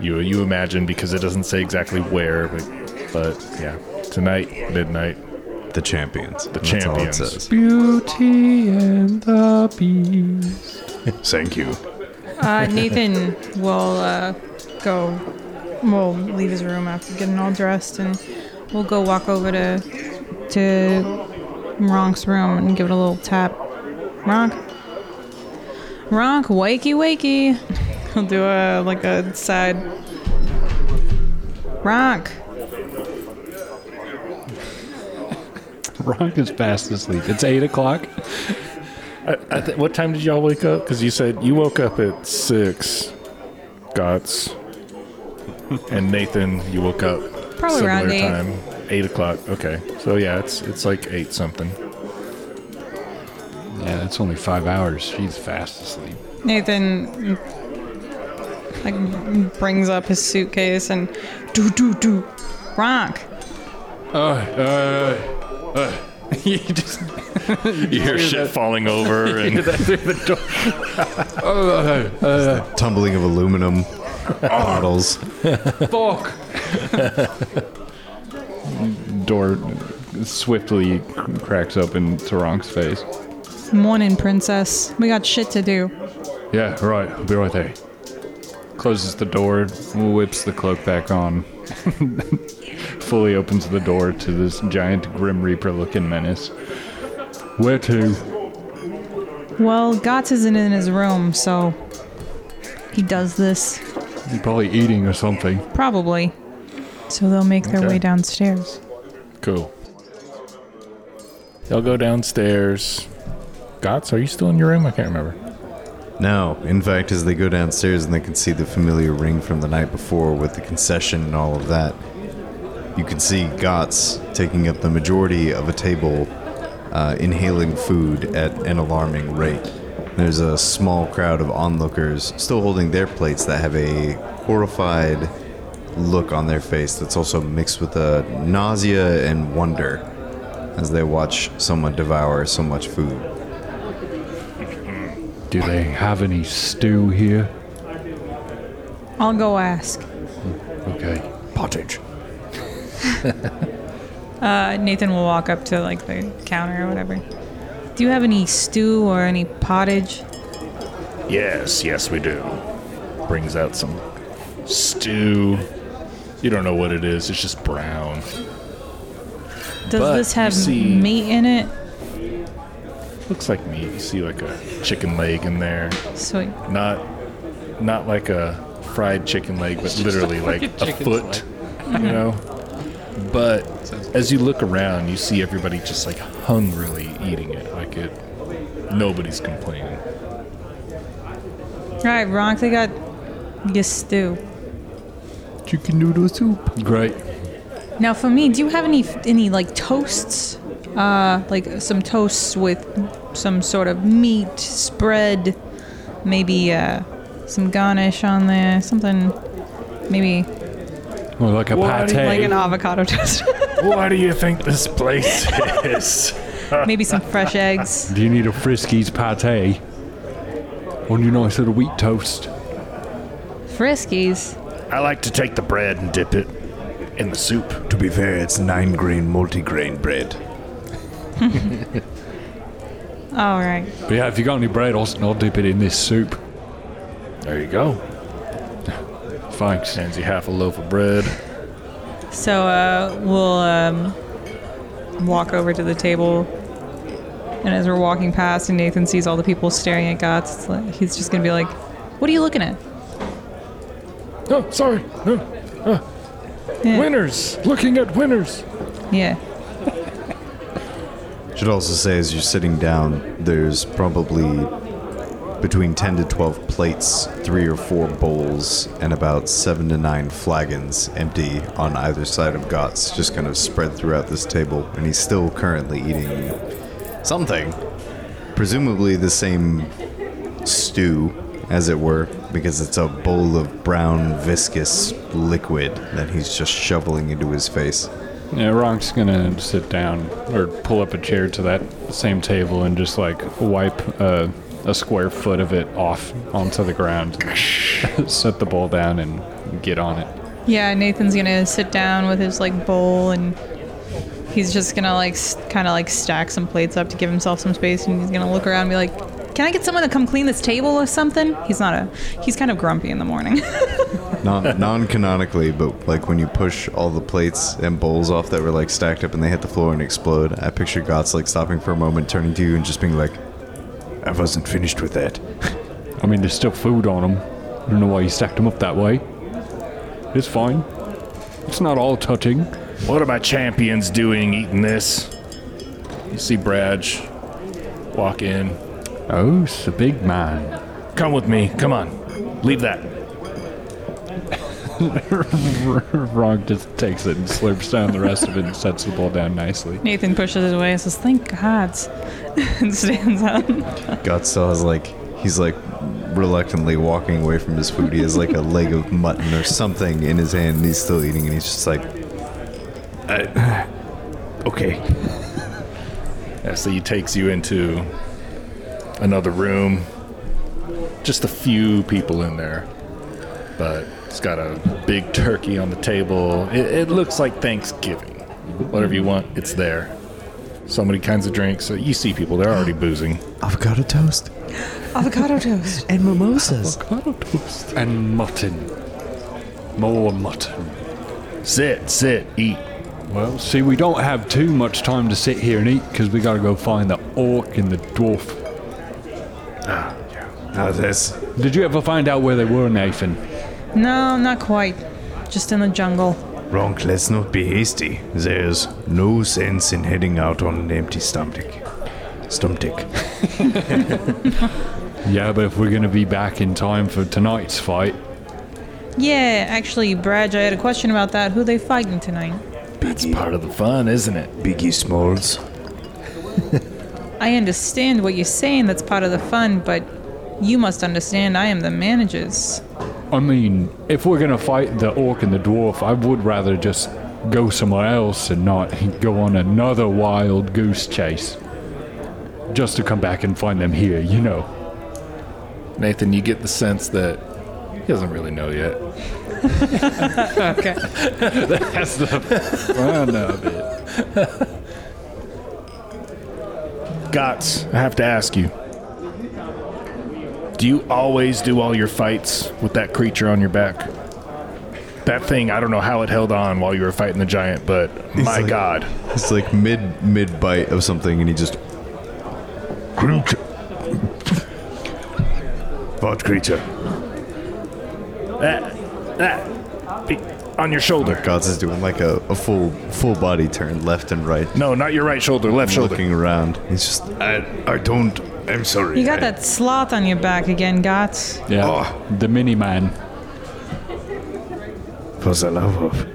You you imagine because it doesn't say exactly where, but but yeah, tonight midnight. the champions? The That's all it champions. says. Beauty and the Beast. Thank you. Uh, Nathan will uh, go we'll leave his room after getting all dressed, and we'll go walk over to to Ronk's room and give it a little tap. Ronk, Ronk, wakey, wakey. He'll do a like a side. Ronk. Ronk is fast asleep. It's eight o'clock. I, I th- what time did y'all wake up? Because you said you woke up at six. Gotz and Nathan, you woke up Probably around eight. time, eight o'clock. Okay, so yeah, it's it's like eight something. Yeah, that's only five hours. She's fast asleep. Nathan like brings up his suitcase and do do do rock. Uh, uh, uh. you just You hear shit falling over, and uh, uh, Tumbling of aluminum bottles. fuck. Door swiftly cracks open to Ronk's face. Morning, princess. We got shit to do. Yeah, right. I'll be right there. Closes the door, whips the cloak back on, fully opens the door to this giant Grim Reaper looking menace. Where to? Well, Gotz isn't in his room, so he does this You're probably eating or something. probably. So they'll make their Okay. way downstairs. cool. They'll go downstairs. Gotz, are you still in your room? I can't remember. No, in fact, as they go downstairs and they can see the familiar ring from the night before with the concession and all of that, you can see Gotz taking up the majority of a table, uh, inhaling food at an alarming rate. There's a small crowd of onlookers still holding their plates that have a horrified look on their face that's also mixed with a nausea and wonder as they watch someone devour so much food. Do they have any stew here? I'll go ask. Okay. Pottage. Uh, Nathan will walk up to like the counter or whatever. Do you have any stew or any pottage? Yes, yes, we do. Brings out some stew. You don't know what it is. It's just brown. Does But this have see- meat in it? Looks like meat. You see like a chicken leg in there. Sweet. Not, not like a fried chicken leg, but literally like a foot. You know. But as you look around, you see everybody just like hungrily eating it. Like it, nobody's complaining. All right, Ronk, they got your stew. Chicken noodle soup. Great. Now, for me, do you have any any like toasts? Uh, like some toasts with some sort of meat spread, maybe uh, some garnish on there, something, maybe Or like a Why do you pate. like an avocado toast, What do you think this place is? maybe some fresh eggs. Do you need a Friskies pate? On your nice little wheat toast. Friskies. I like to take the bread and dip it in the soup. To be fair, it's nine grain multigrain bread. All right. But yeah, if you got any bread, I'll, I'll dip it in this soup. There you go. Thanks. Hands you half a loaf of bread. So uh, we'll um, walk over to the table, and as we're walking past, and Nathan sees all the people staring at Gotz, it's like, he's just gonna be like, "What are you looking at?" Oh, sorry. No. Yeah. Winners. Looking at winners. Yeah. Should also say, as you're sitting down, there's probably between 10 to 12 plates, three or four bowls, and about seven to nine flagons empty on either side of Gotz, just kind of spread throughout this table. And he's still currently eating something. Presumably the same stew, as it were, because it's a bowl of brown, viscous liquid that he's just shoveling into his face. Yeah, Ronk's gonna sit down or pull up a chair to that same table and just like wipe uh, a square foot of it off onto the ground, set the bowl down, and get on it. Yeah, Nathan's gonna sit down with his like bowl and he's just gonna like kind of like stack some plates up to give himself some space and he's gonna look around and be like, "Can I get someone to come clean this table or something?" He's not a he's kind of grumpy in the morning. Non non canonically, but like when you push all the plates and bowls off that were like stacked up and they hit the floor and explode, I picture Gotz like stopping for a moment, turning to you and just being like, I wasn't finished with that. I mean, there's still food on them. I don't know why you stacked them up that way. It's fine. It's not all touching. What are my champions doing eating this? You see Bradge walk in. Oh, it's a big man. Come with me. Come on. Leave that. Rog just takes it and slurps down the rest of it and sets the bowl down nicely. Nathan pushes it away and says, Thank God. and stands up. Godsaw is like he's like reluctantly walking away from his food. He has like a leg of mutton or something in his hand and he's still eating and he's just like I, Okay. Yeah, so he takes you into another room. Just a few people in there. But it's got a big turkey on the table. It, it looks like Thanksgiving. Whatever you want, it's there. So many kinds of drinks. So you see people, they're already boozing. avocado toast Avocado toast. and mimosas. Avocado toast. And mutton. More mutton. Sit, sit, eat. Well, see, we don't have too much time to sit here and eat because we gotta go find the orc and the dwarf. Ah, yeah. Now this. Did you ever find out where they were, Nathan? No, not quite. Just in the jungle. Ronk, let's not be hasty. There's no sense in heading out on an empty stomach. Stomach. Yeah, but if we're gonna be back in time for tonight's fight, Yeah, actually, Brad, I had a question about that. Who they fighting tonight? That's part of the fun, isn't it? Biggie Smalls. I understand what you're saying, that's part of the fun, but you must understand I am the managers. I mean, if we're gonna fight the orc and the dwarf, I would rather just go somewhere else and not go on another wild goose chase. Just to come back and find them here, you know. Nathan, you get the sense that he doesn't really know yet. Okay. That's the fun of it. Gotz, I have to ask you. Do you always do all your fights with that creature on your back? That thing, I don't know how it held on while you were fighting the giant, but my like- god. It's like mid mid bite of something and he just Creature. What creature? That, that, be- on your shoulder. Oh Gotz is doing like a, a full full body turn left and right. No, not your right shoulder, left shoulder. Looking around. He's just I, I don't. I'm sorry. You got I- that sloth on your back again, Gotz. Yeah, Oh. the mini man. For the love of.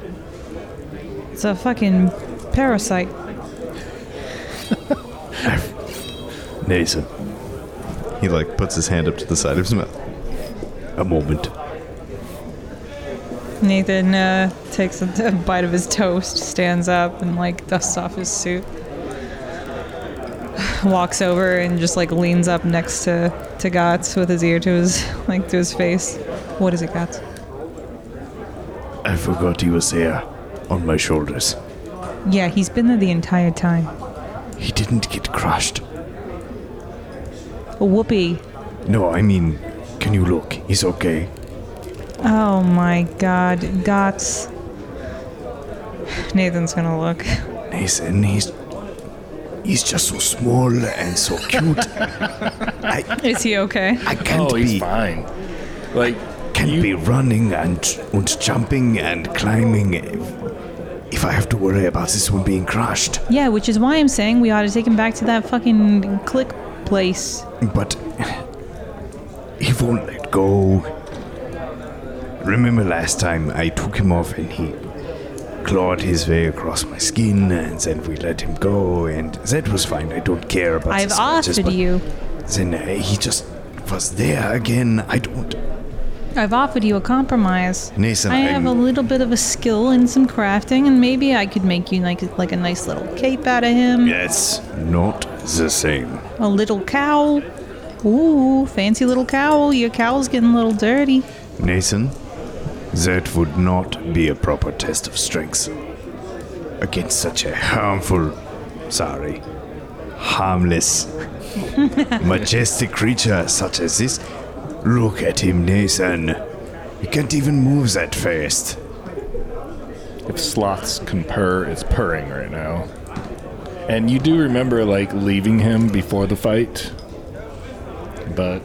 It's a fucking parasite. Nathan, he like puts his hand up to the side of his mouth. a moment. Nathan uh, takes a, a bite of his toast, stands up, and like dusts off his suit. Walks over and just like leans up next to to Gotz with his ear to his like to his face. What is it, Gotz? I forgot he was there. On my shoulders. Yeah, he's been there the entire time. He didn't get crushed. A Whoopee. No, I mean, can you look? He's okay. Oh my God, Gotz. Nathan's gonna look. Nathan, he's. He's just so small and so cute. I, Is he okay? I can't Oh, he's be fine. Like, can't be running and and jumping and climbing if, if I have to worry about this one being crushed. Yeah, which is why I'm saying we ought to take him back to that fucking click place. But he won't let go. Remember last time I took him off and he clawed his way across my skin and then we let him go and that was fine. I don't care about I've the scratches, offered but you. Then uh, he just was there again. I don't. I've offered you a compromise. Nathan, I have a I'm- little bit of a skill in some crafting, and maybe I could make you like like a nice little cape out of him. Yes, not the same. A little cowl. Ooh, fancy little cowl. Your cowl's getting a little dirty. Nathan, that would not be a proper test of strength against such a harmful, sorry, harmless, majestic creature such as this. Look at him, Nathan. He can't even move that fast. if sloths can purr, it's purring right now. And you do remember, like, leaving him before the fight. But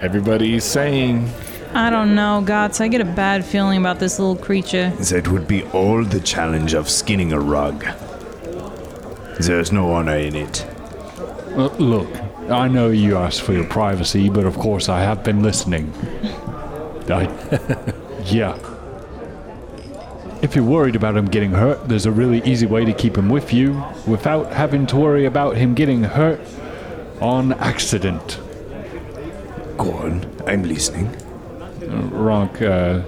everybody's saying I don't know, Gotz. I get a bad feeling about this little creature. That would be all the challenge of skinning a rug. There's no honor in it. Uh, look, I know you asked for your privacy, but of course I have been listening. I. yeah. If you're worried about him getting hurt, there's a really easy way to keep him with you without having to worry about him getting hurt on accident. Go on, I'm listening. Ronk uh,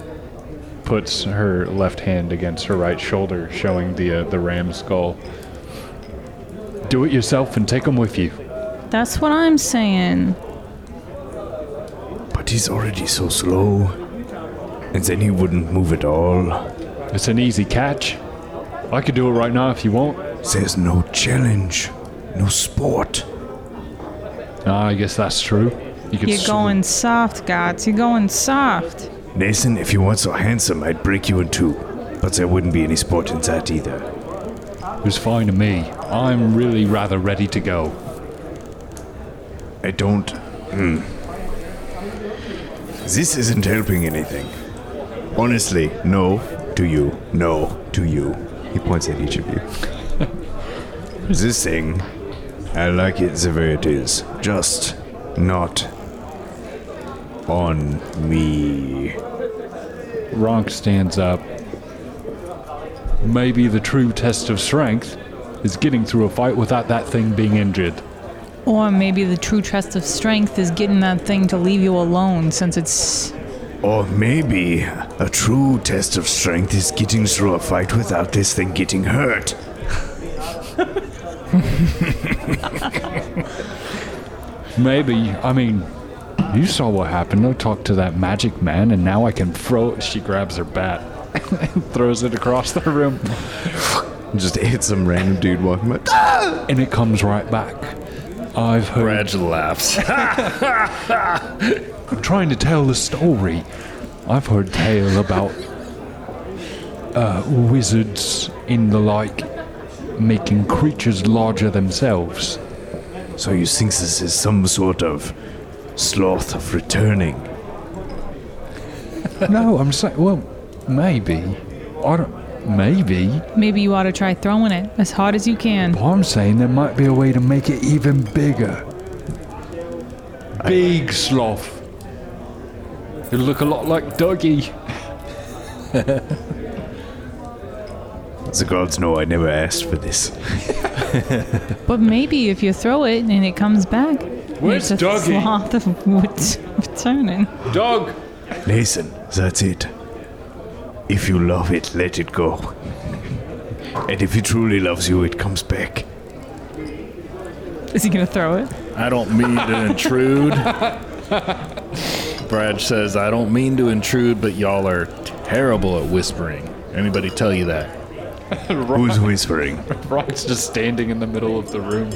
puts her left hand against her right shoulder, showing the uh, the ram skull. Do it yourself and take him with you. That's what I'm saying. But he's already so slow. And then he wouldn't move at all. It's an easy catch. I could do it right now if you want. There's no challenge, no sport. Ah, I guess that's true. You could You're s- going soft, Gotz. You're going soft. Nathan, if you weren't so handsome, I'd break you in two. But there wouldn't be any sport in that either. It was fine to me. I'm really rather ready to go. I don't. Hmm. This isn't helping anything. Honestly, no to you, no to you. He points at each of you. This thing, I like it the way it is. Just not on me. Ronk stands up. Maybe the true test of strength is getting through a fight without that thing being injured. Or maybe the true test of strength is getting that thing to leave you alone since it's. Or maybe a true test of strength is getting through a fight without this thing getting hurt. Maybe. I mean, you saw what happened. I talked to that magic man, and now I can throw. She grabs her bat and throws it across the room, Just hit some random dude walking by. and it comes right back. I've heard. Reg laughs. I'm trying to tell the story. I've heard tale about uh, wizards in the like making creatures larger themselves. So you think this is some sort of sloth of returning? no, I'm saying, well, maybe. I don't. Maybe. Maybe you ought to try throwing it as hard as you can. But I'm saying there might be a way to make it even bigger. Big sloth. It'll look a lot like Dougie. The gods know I never asked for this. But maybe if you throw it and it comes back, Where's it's a Dougie? sloth of wood returning. Dog! Listen, that's it. If you love it, let it go. And if it truly loves you, it comes back. Is he gonna throw it? I don't mean to intrude. Brad says, I don't mean to intrude, but y'all are terrible at whispering. Anybody tell you that? Who's whispering? Rock's just standing in the middle of the room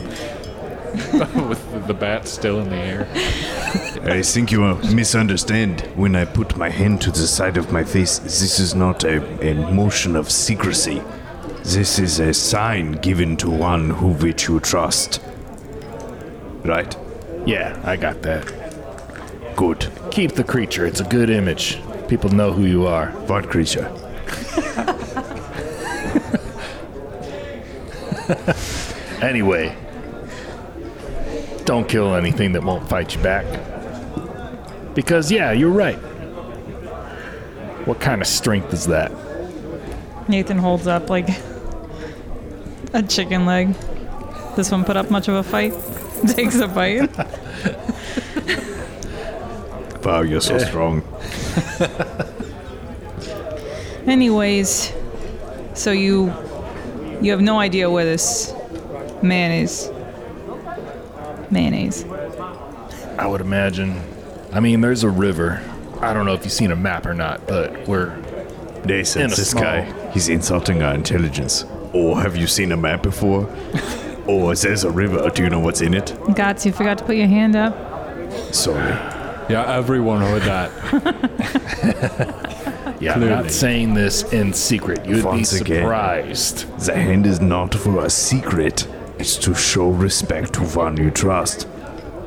with the bat still in the air. I think you misunderstand. When I put my hand to the side of my face, this is not a, a motion of secrecy. This is a sign given to one who which you trust. Right? Yeah, I got that. Good. Keep the creature. It's a good image. People know who you are. What creature? Anyway, don't kill anything that won't fight you back. Because, yeah, you're right. What kind of strength is that? Nathan holds up like a chicken leg. This one put up much of a fight. Takes a bite. Wow, you're so strong. Anyways, so you you have no idea where this man is. Mayonnaise. I would imagine. I mean, there's a river. I don't know if you've seen a map or not, but we're. Nathan, In a this small- guy, he's insulting our intelligence. Or have you seen a map before? or there's a river. Do you know what's in it? Gotz, you forgot to put your hand up. Sorry. Yeah, everyone heard that. Yeah, I'm not saying this in secret. You'd Once be again. surprised. The hand is not for a secret. It's to show respect to one you trust.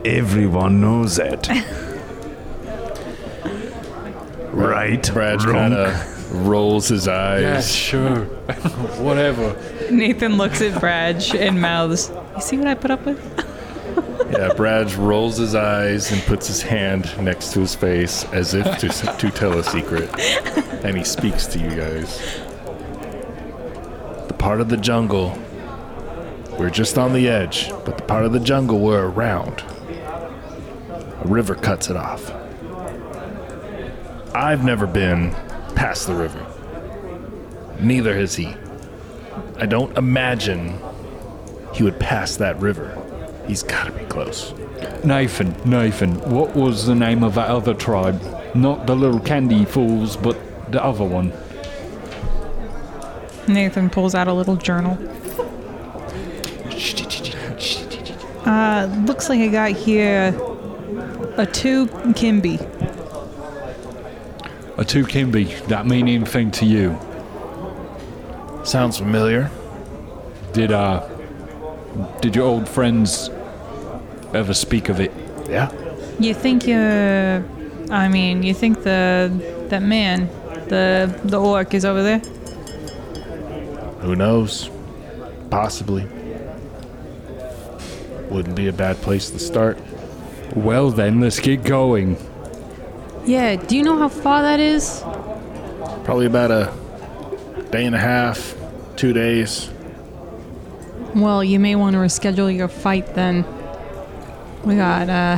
Everyone knows that. right? Brad kind of rolls his eyes. sure. Whatever. Nathan looks at Brad and mouths, You see what I put up with? Yeah, Brad rolls his eyes and puts his hand next to his face as if to, to tell a secret. And he speaks to you guys. The part of the jungle, we're just on the edge, but the part of the jungle we're around, a river cuts it off. I've never been past the river. Neither has he. I don't imagine he would pass that river. He's got to be close. Nathan, Nathan, what was the name of that other tribe? Not the little candy fools, but the other one. Nathan pulls out a little journal. Uh, looks like I got here a two Kimby. A two Kimby, that mean anything to you? Sounds familiar. Did, uh, did your old friends ever speak of it? Yeah. You think you're. I mean, you think the that man, the the orc, is over there? Who knows? Possibly. Wouldn't be a bad place to start. Well then, let's get going. Yeah. Do you know how far that is? Probably about a day and a half, two days. Well, you may want to reschedule your fight then. We got uh,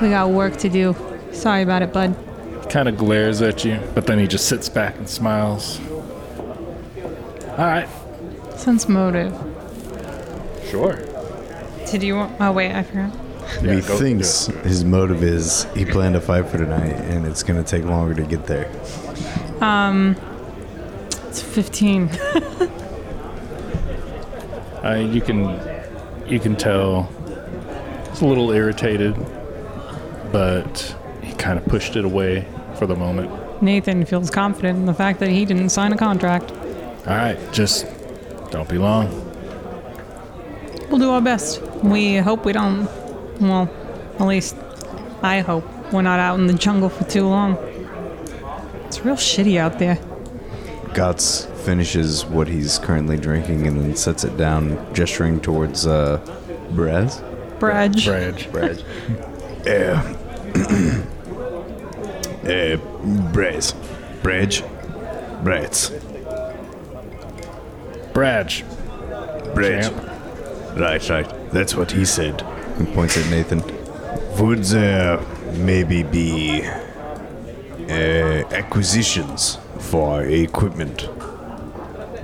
we got work to do. Sorry about it, bud. He kind of glares at you, but then he just sits back and smiles. All right. Sense motive. Sure. Did you want? Oh wait, I forgot. Yeah, he go- thinks his motive is he planned a fight for tonight, and it's gonna take longer to get there. Um, It's fifteen. Uh, you can you can tell he's a little irritated, but he kind of pushed it away for the moment. Nathan feels confident in the fact that he didn't sign a contract. All right, just don't be long. We'll do our best. We hope we don't. Well, at least I hope we're not out in the jungle for too long. It's real shitty out there. Gotz finishes what he's currently drinking and then sets it down, gesturing towards uh, Braz. Bradge. Bradge. Uh, uh, Braze. Bridge. Braze. Bradge. Bridge. Champ. Right, right. That's what he said. He points at Nathan. Would there maybe be uh, acquisitions for equipment?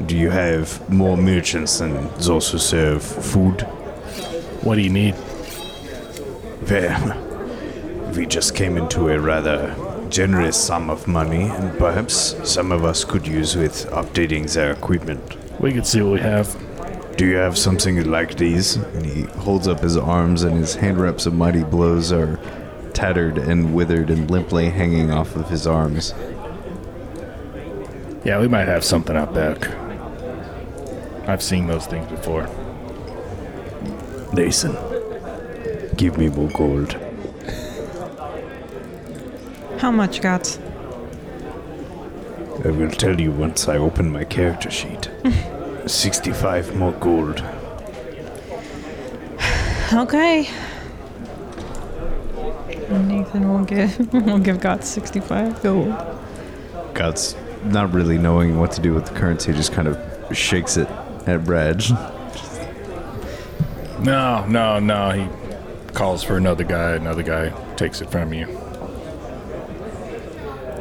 Do you have more merchants than those who serve food? What do you need? Well, we just came into a rather generous sum of money, and perhaps some of us could use with updating their equipment. We can see what we have. Do you have something like these? And he holds up his arms, and his hand wraps of mighty blows are tattered and withered and limply hanging off of his arms. Yeah, we might have something out back. I've seen those things before. Nathan, give me more gold. How much, Gotz? I will tell you once I open my character sheet. 65 more gold. Okay. Nathan will give will give Gotz sixty five gold. Gotz not really knowing what to do with the currency, just kind of shakes it at Bradge. No, no, no. He calls for another guy. Another guy takes it from you.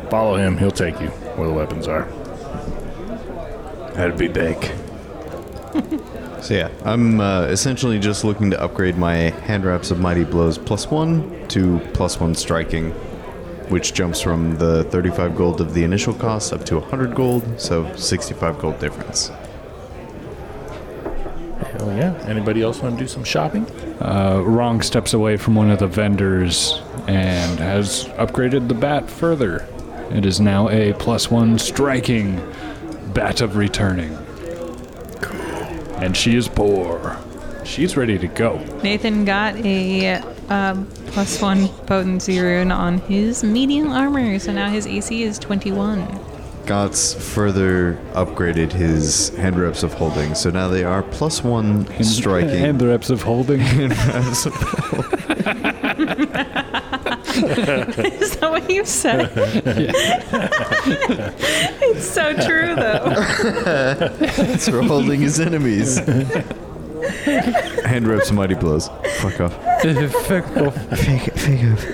Follow him. He'll take you where the weapons are. I'll be back. So yeah, I'm uh, essentially just looking to upgrade my hand wraps of mighty blows plus one to plus one striking, which jumps from the 35 gold of the initial cost up to 100 gold, so 65 gold difference. Hell yeah. Anybody else want to do some shopping? Uh, Ronk steps away from one of the vendors and has upgraded the bat further. It is now a plus one striking bat of returning. And she is poor. She's ready to go. Nathan got a um, plus one potency rune on his medium armor, so now his AC is twenty one. Gotz further upgraded his hand wraps of holding, so now they are plus one striking. And the wraps of holding. Is that what you said? it's so true, though. It's for holding his enemies. hand wraps, mighty blows. Fuck off. Fuck off. Fake, fake off.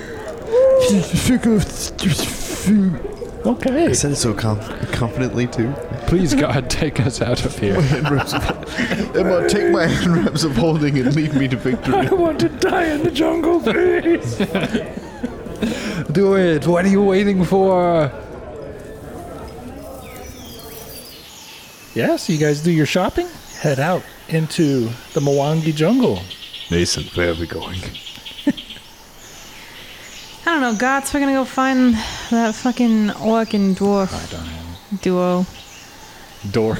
Okay. I said it so com- confidently too. Please, God, take us out of here. Hand wraps of Emma, take my hand wraps of holding and lead me to victory. I want to die in the jungle, please. Do it. What are you waiting for? Yeah, so you guys do your shopping, head out into the Mwangi jungle. Mason, where are we going? I don't know, Gotz, we're gonna go find that fucking orc and dwarf I don't know. duo. Dork.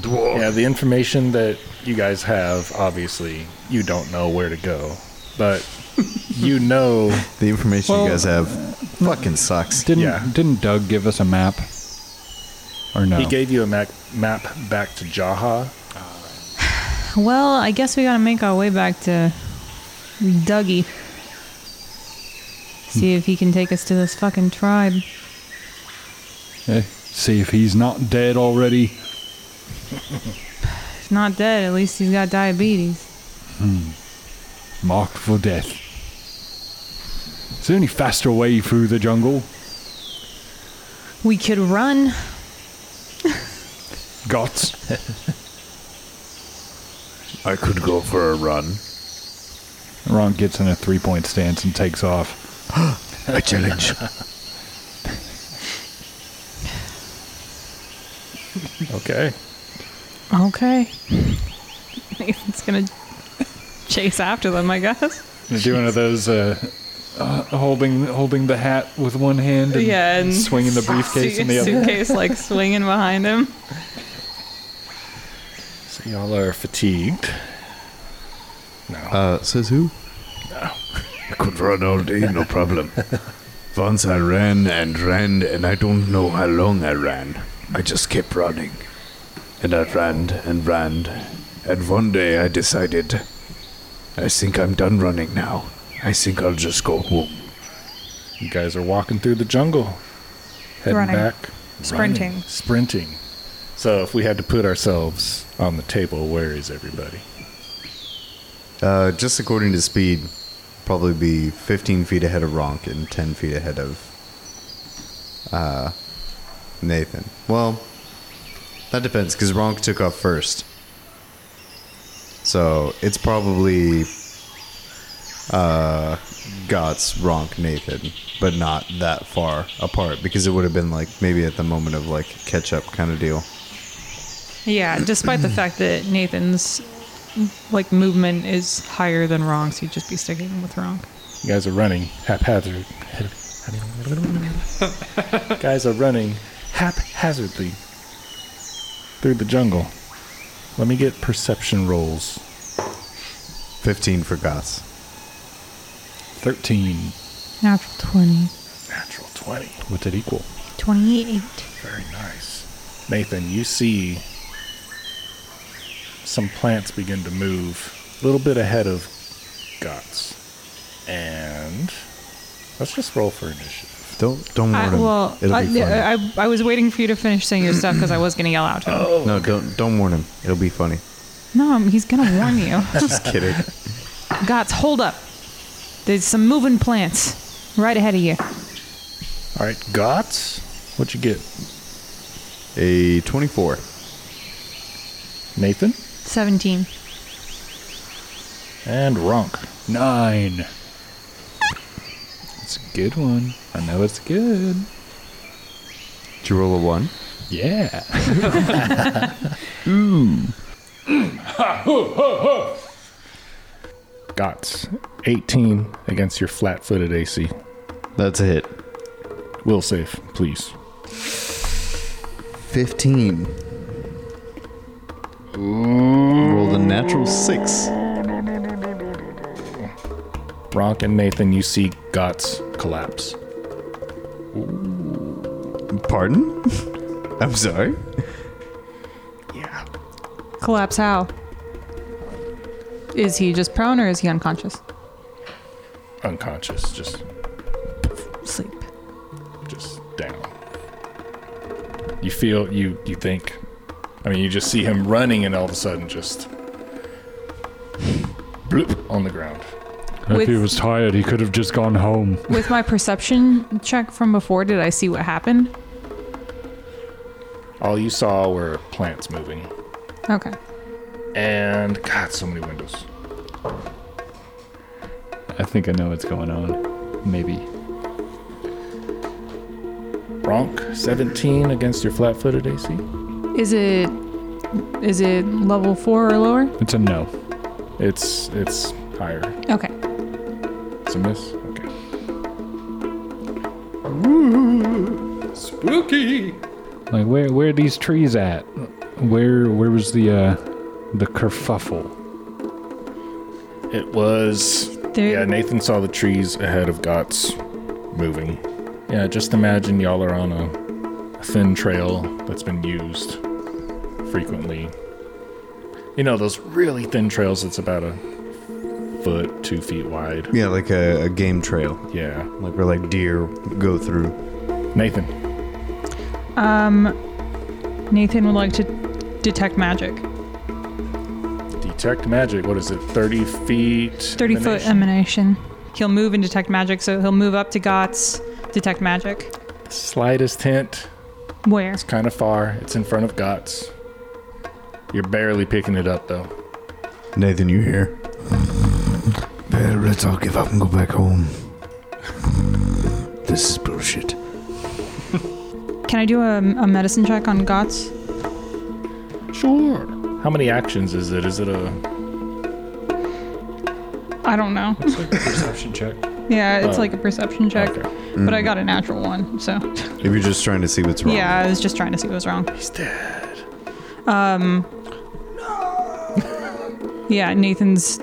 Dwarf. Yeah, the information that you guys have, obviously, you don't know where to go, but you know. The information Well- you guys have fucking sucks. Didn't Yeah. Didn't Doug give us a map? Or no? He gave you a map, map back to Jaha. Well, I guess we gotta make our way back to Dougie. See if he can take us to this fucking tribe. Eh, see if he's not dead already. If not dead, at least he's got diabetes. Marked for death. Is there any faster way through the jungle? We could run. Gotz. I could go for a run. Ronk gets in a three point stance and takes off. a challenge. Okay. Okay. It's gonna chase after them, I guess. Do one of those uh, uh, holding holding the hat with one hand and, yeah, and swinging the briefcase in the other. suitcase like swinging behind him. So y'all are fatigued. No. Uh, says who? I could run all day, no problem. Once I ran and ran, and I don't know how long I ran. I just kept running. And I ran and ran. And one day I decided, I think I'm done running now. I think I'll just go home. You guys are walking through the jungle, heading Running. back, Sprinting. running, sprinting. So if we had to put ourselves on the table, where is everybody? Uh, just according to speed, probably be 15 feet ahead of Ronk and 10 feet ahead of uh, Nathan. Well, that depends because Ronk took off first. So it's probably uh, Gotz, Ronk, Nathan, but not that far apart because it would have been like maybe at the moment of like catch up kind of deal. Yeah, despite the fact that Nathan's like movement is higher than Ronk's, he'd just be sticking with Ronk. You guys are running haphazard. guys are running haphazardly through the jungle. Let me get perception rolls. 15 for Gotz. 13. Natural 20. Natural 20. What's it equal? 28. Very nice. Nathan, you see some plants begin to move a little bit ahead of Gotz. And let's just roll for initiative. Don't don't warn I, him. well, It'll I, be funny. I, I was waiting for you to finish saying your stuff because I was going to yell out to him. Oh, no, don't don't warn him. It'll be funny. No, he's going to warn you. Just kidding. Gotz, hold up. There's some moving plants right ahead of you. All right, Gotz, what'd you get? A 24. Nathan 17. and Ronk. Nine. It's a good one. I know it's good. Did you roll a 1? Yeah. Gotz, 18 against your flat footed AC. That's a hit. Will save, please. 15. Rolled a natural 6. Ronk and Nathan, you see Gotz collapse. Pardon? I'm sorry. Yeah. Collapse how? Is he just prone or is he unconscious? Unconscious, just Sleep. just down. You feel you you think I mean you just see him running and all of a sudden just bloop on the ground. With- If he was tired, he could have just gone home. With my perception check from before, did I see what happened? All you saw were plants moving. Okay. And God, so many windows. I think I know what's going on. Maybe. Ronk, 17 against your flat footed AC. Is it is it level four or lower? It's a no. It's it's higher. Okay. It's a miss. Okay. Ooh, Spooky. Like where where are these trees at? Where where was the uh the kerfuffle? It was There, Yeah, Nathan saw the trees ahead of Gotz moving. Yeah, just imagine y'all are on a, a thin trail that's been used frequently. You know, those really thin trails that's about a foot, two feet wide. Yeah, like a, a game trail, Yeah. like where like deer go through. Nathan. Um, Nathan would like to detect magic. Detect magic. What is it? 30 feet? 30 foot emanation? emanation. He'll move and detect magic, so he'll move up to Gotz, detect magic. Slightest hint. Where? It's kind of far. It's in front of Gotz. You're barely picking it up, though. Nathan, you here? Better let's all give up and go back home. This is bullshit. Can I do a, a medicine check on Gotz? Sure. How many actions is it? Is it a. I don't know. It's like a perception check. Yeah, it's Oh. like a perception check, Okay. but I got a natural one, so. If you're just trying to see what's wrong. Yeah, I was just trying to see what was wrong. He's dead. Um. Yeah, Nathan's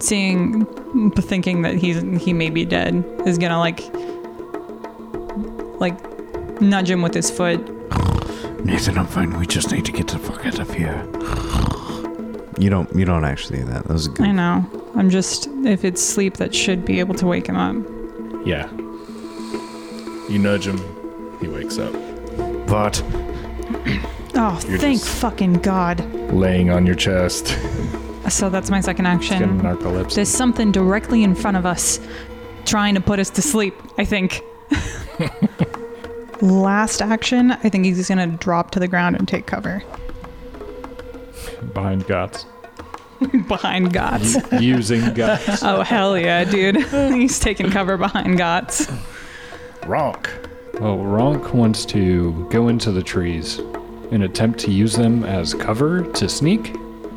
seeing, thinking that he's he may be dead, is gonna like, like, nudge him with his foot. Nathan, I'm fine. We just need to get the fuck out of here. You don't. You don't actually do that. That was a I good. I know. I'm just if it's sleep that should be able to wake him up. Yeah. You nudge him, he wakes up. But Oh, You're thank just- fucking God. Laying on your chest. So that's my second action. narcolepsy. There's something directly in front of us trying to put us to sleep, I think. Last action, I think he's gonna drop to the ground and take cover behind Gotz. behind Gotz. Using Gotz. oh hell yeah, dude. he's taking cover behind Gotz. Ronk. Oh, Ronk wants to go into the trees and attempt to use them as cover to sneak.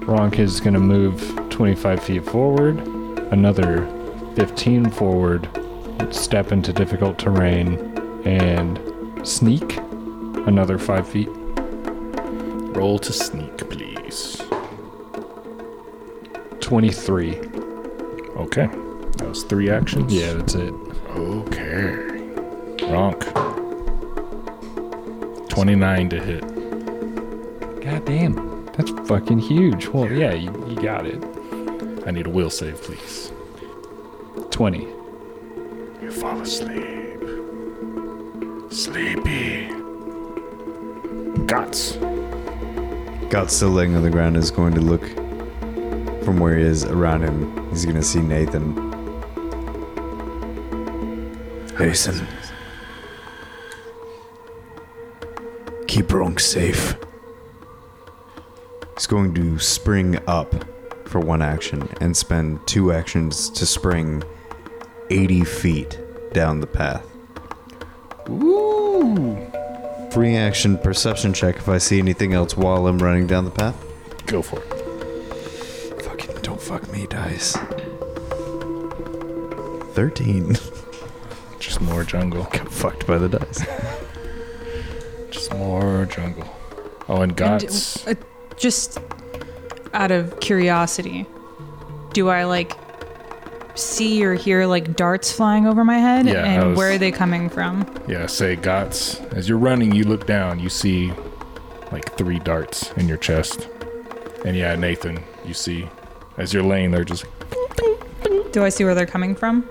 Ronk is going to move 25 feet forward, another 15 forward, step into difficult terrain, and sneak another 5 feet. Roll to sneak, please. 23. Okay. That was three actions? Yeah, that's it. Okay. Ronk. 29 to hit. God damn. That's fucking huge. Well, yeah, you, you got it. I need a will save, please. 20. You fall asleep. Sleepy. Gotz. Got still laying on the ground is going to look from where he is around him. He's going to see Nathan. Nathan, keep Ronk safe. He's going to spring up for one action and spend two actions to spring 80 feet down the path. Ooh. Free action perception check if I see anything else while I'm running down the path. Go for it. Fucking don't fuck me, dice. 13. Just more jungle. Got fucked by the dice. Just more jungle. Oh, and Gotz. And, uh, just out of curiosity, do I like see or hear like darts flying over my head? Yeah, and was- where are they coming from? Yeah, say Gotz. As you're running, you look down, you see like three darts in your chest. And yeah, Nathan, you see as you're laying there, just Do I see where they're coming from?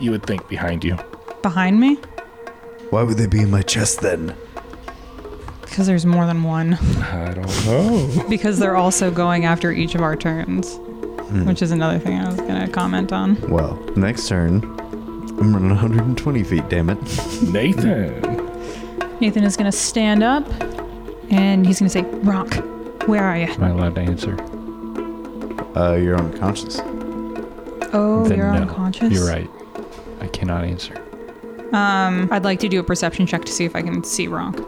you would think behind you. Behind me? Why would they be in my chest then? Because there's more than one. I don't know. because they're also going after each of our turns, Hmm. which is another thing I was going to comment on. Well, next turn, I'm running 120 feet, damn it. Nathan. Nathan is going to stand up and he's going to say, Ronk, where are you? Am I allowed to answer? Uh, you're unconscious. Oh, Then you're no. unconscious? You're right. I cannot answer. Um, I'd like to do a perception check to see if I can see Ronk.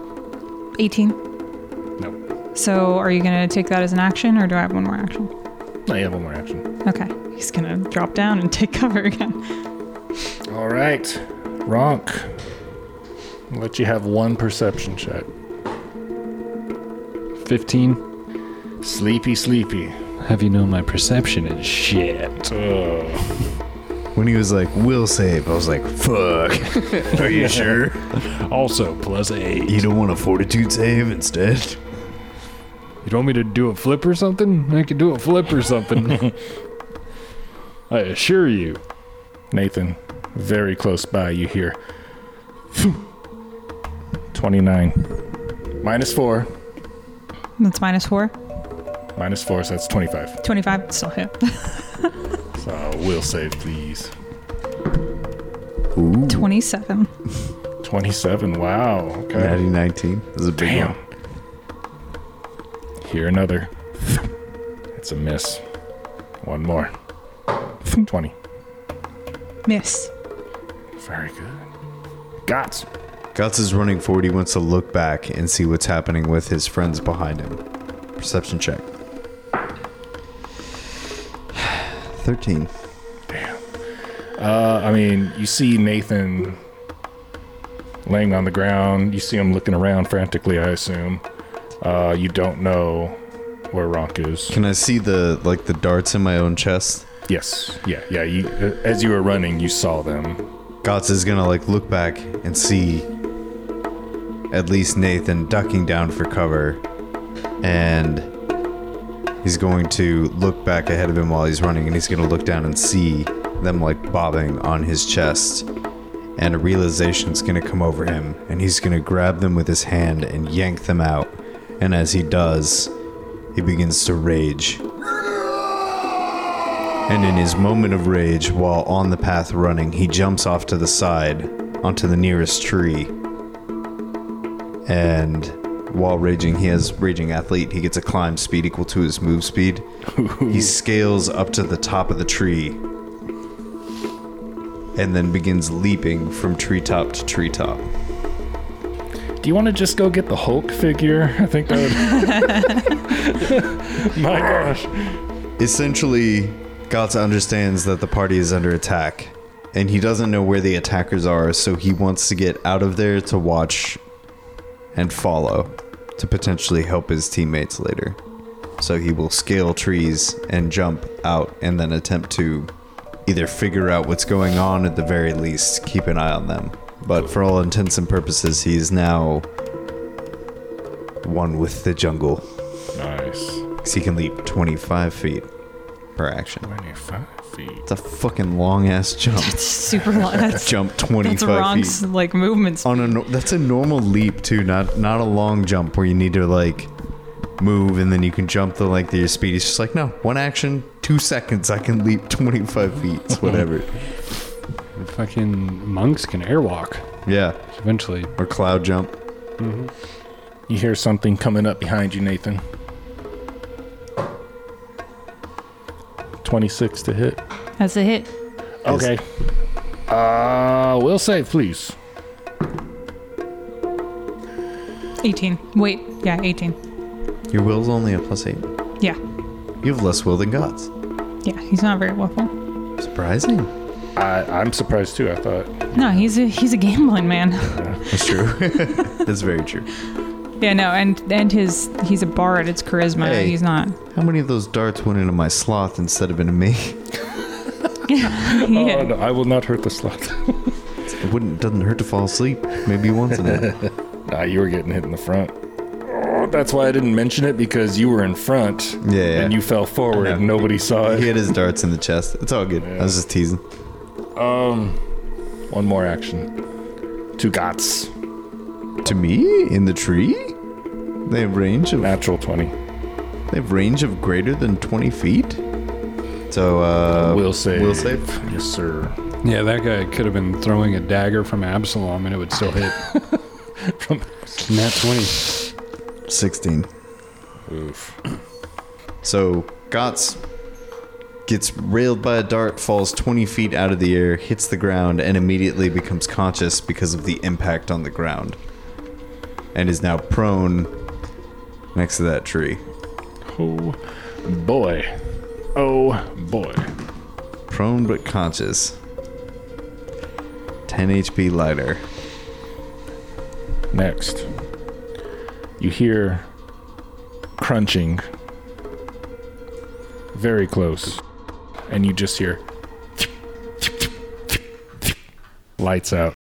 18. No. So are you going to take that as an action or do I have one more action? I have one more action. Okay. He's going to drop down and take cover again. All right. Ronk. I'll let you have one perception check. 15. Sleepy, sleepy. Have you known my perception is shit? Ugh. When he was like, will save, I was like, fuck. Are you sure? Also, plus 8. You don't want a fortitude save instead? You want me to do a flip or something? I can do a flip or something. I assure you. Nathan, very close by, you hear 29. Minus 4. That's minus four. Minus 4, so that's 25. 25, still hit. So, we'll save, please. Ooh. 27. 27. Wow. Okay. Natty 19. This is a big Damn. one. Here another. It's a miss. One more. 20. Miss. Very good. Gotz. Gotz is running forward. He wants to look back and see what's happening with his friends behind him. Perception check. 13. Uh, I mean, you see Nathan laying on the ground. You see him looking around frantically, I assume. Uh, you don't know where Ronk is. Can I see the like the darts in my own chest? Yes. Yeah, yeah. You, uh, as you were running, you saw them. Gotz is gonna like look back and see at least Nathan ducking down for cover, and he's going to look back ahead of him while he's running, and he's gonna look down and see them like bobbing on his chest, and a realization's gonna come over him, and he's gonna grab them with his hand and yank them out, and as he does, he begins to rage. And in his moment of rage, while on the path running, he jumps off to the side onto the nearest tree. And while raging, he has raging athlete. He gets a climb speed equal to his move speed. he scales up to the top of the tree and then begins leaping from treetop to treetop. Do you want to just go get the Hulk figure? I think that would. My gosh. Essentially, Gotza understands that the party is under attack, and he doesn't know where the attackers are, so he wants to get out of there to watch and follow to potentially help his teammates later. So he will scale trees and jump out and then attempt to either figure out what's going on at the very least, keep an eye on them. But for all intents and purposes, he's now one with the jungle. Nice. 'Cause he can leap 25 feet per action. 25 feet. It's a fucking long ass jump. It's super long. That's, jump that's 25 Ronk's feet. like movements. On a no- that's a normal leap too, not not a long jump where you need to like move and then you can jump the length of your speed. It's just like no, one action, two seconds, I can leap 25 feet, It's whatever. Fucking monks can airwalk yeah, eventually. or cloud jump. You hear something coming up behind you, Nathan. 26 to hit. That's a hit. Okay. Uh, will save, please. 18. Wait. Yeah, 18. Your will's only a plus eight. Yeah. You have less will than Gotz. Yeah, he's not very willful. Surprising. I, I'm surprised too. I thought. No, he's a he's a gambling man. That's true. that's very true. yeah, no, and and his he's a bard. It's charisma. Hey. He's not. How many of those darts went into my sloth instead of into me? Oh, yeah. no, I will not hurt the slot. It wouldn't doesn't hurt to fall asleep. Maybe once in it. nah, you were getting hit in the front. Oh, that's why I didn't mention it because you were in front Yeah, yeah. and you fell forward and nobody saw it. He it. hit his darts in the chest. It's all good. I was just teasing. Um, one more action. Two Gotz. To me, in the tree, they have range of Natural 20. they have range of greater than twenty feet. So uh, will save. Will save. Yes, sir. Yeah, that guy could have been throwing a dagger from Absalom and it would still hit. From Nat 20. Sixteen. Oof. So Gotz gets railed by a dart, falls 20 feet out of the air, hits the ground, and immediately becomes conscious because of the impact on the ground. And is now prone next to that tree. Oh, boy. Oh, boy. Prone but conscious. 10 HP lighter. Next, you hear crunching very close, and you just hear lights out.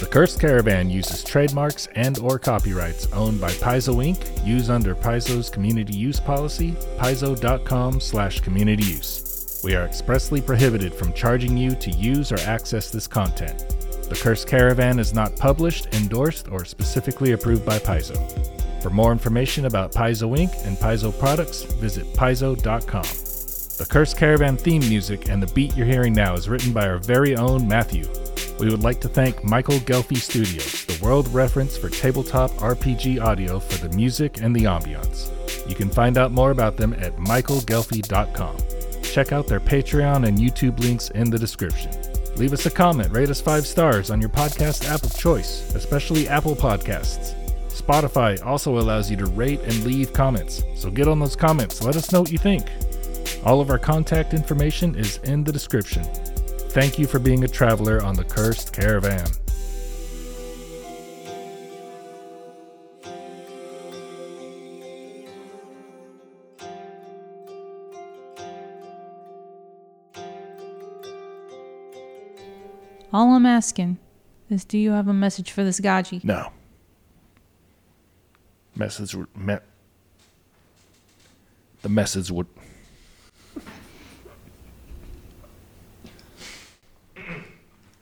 The Cursed Caravan uses trademarks and or copyrights owned by Paizo Inc. Use under Paizo's community use policy, paizo.com slash community use. We are expressly prohibited from charging you to use or access this content. The Cursed Caravan is not published, endorsed, or specifically approved by Paizo. For more information about Paizo Inc. and Paizo products, visit paizo.com. The Cursed Caravan theme music and the beat you're hearing now is written by our very own Matthew. We would like to thank Michael Ghelfi Studios, the world reference for tabletop RPG audio, for the music and the ambiance. You can find out more about them at michaelghelfi.com. Check out their Patreon and YouTube links in the description. Leave us a comment, rate us five stars on your podcast app of choice, especially Apple Podcasts. Spotify also allows you to rate and leave comments, so get on those comments. Let us know what you think. All of our contact information is in the description. Thank you for being a traveler on the Cursed Caravan. All I'm asking is, do you have a message for this Gaji? No. Message would me- the message would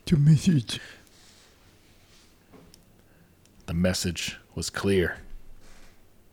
Your message. the message was clear.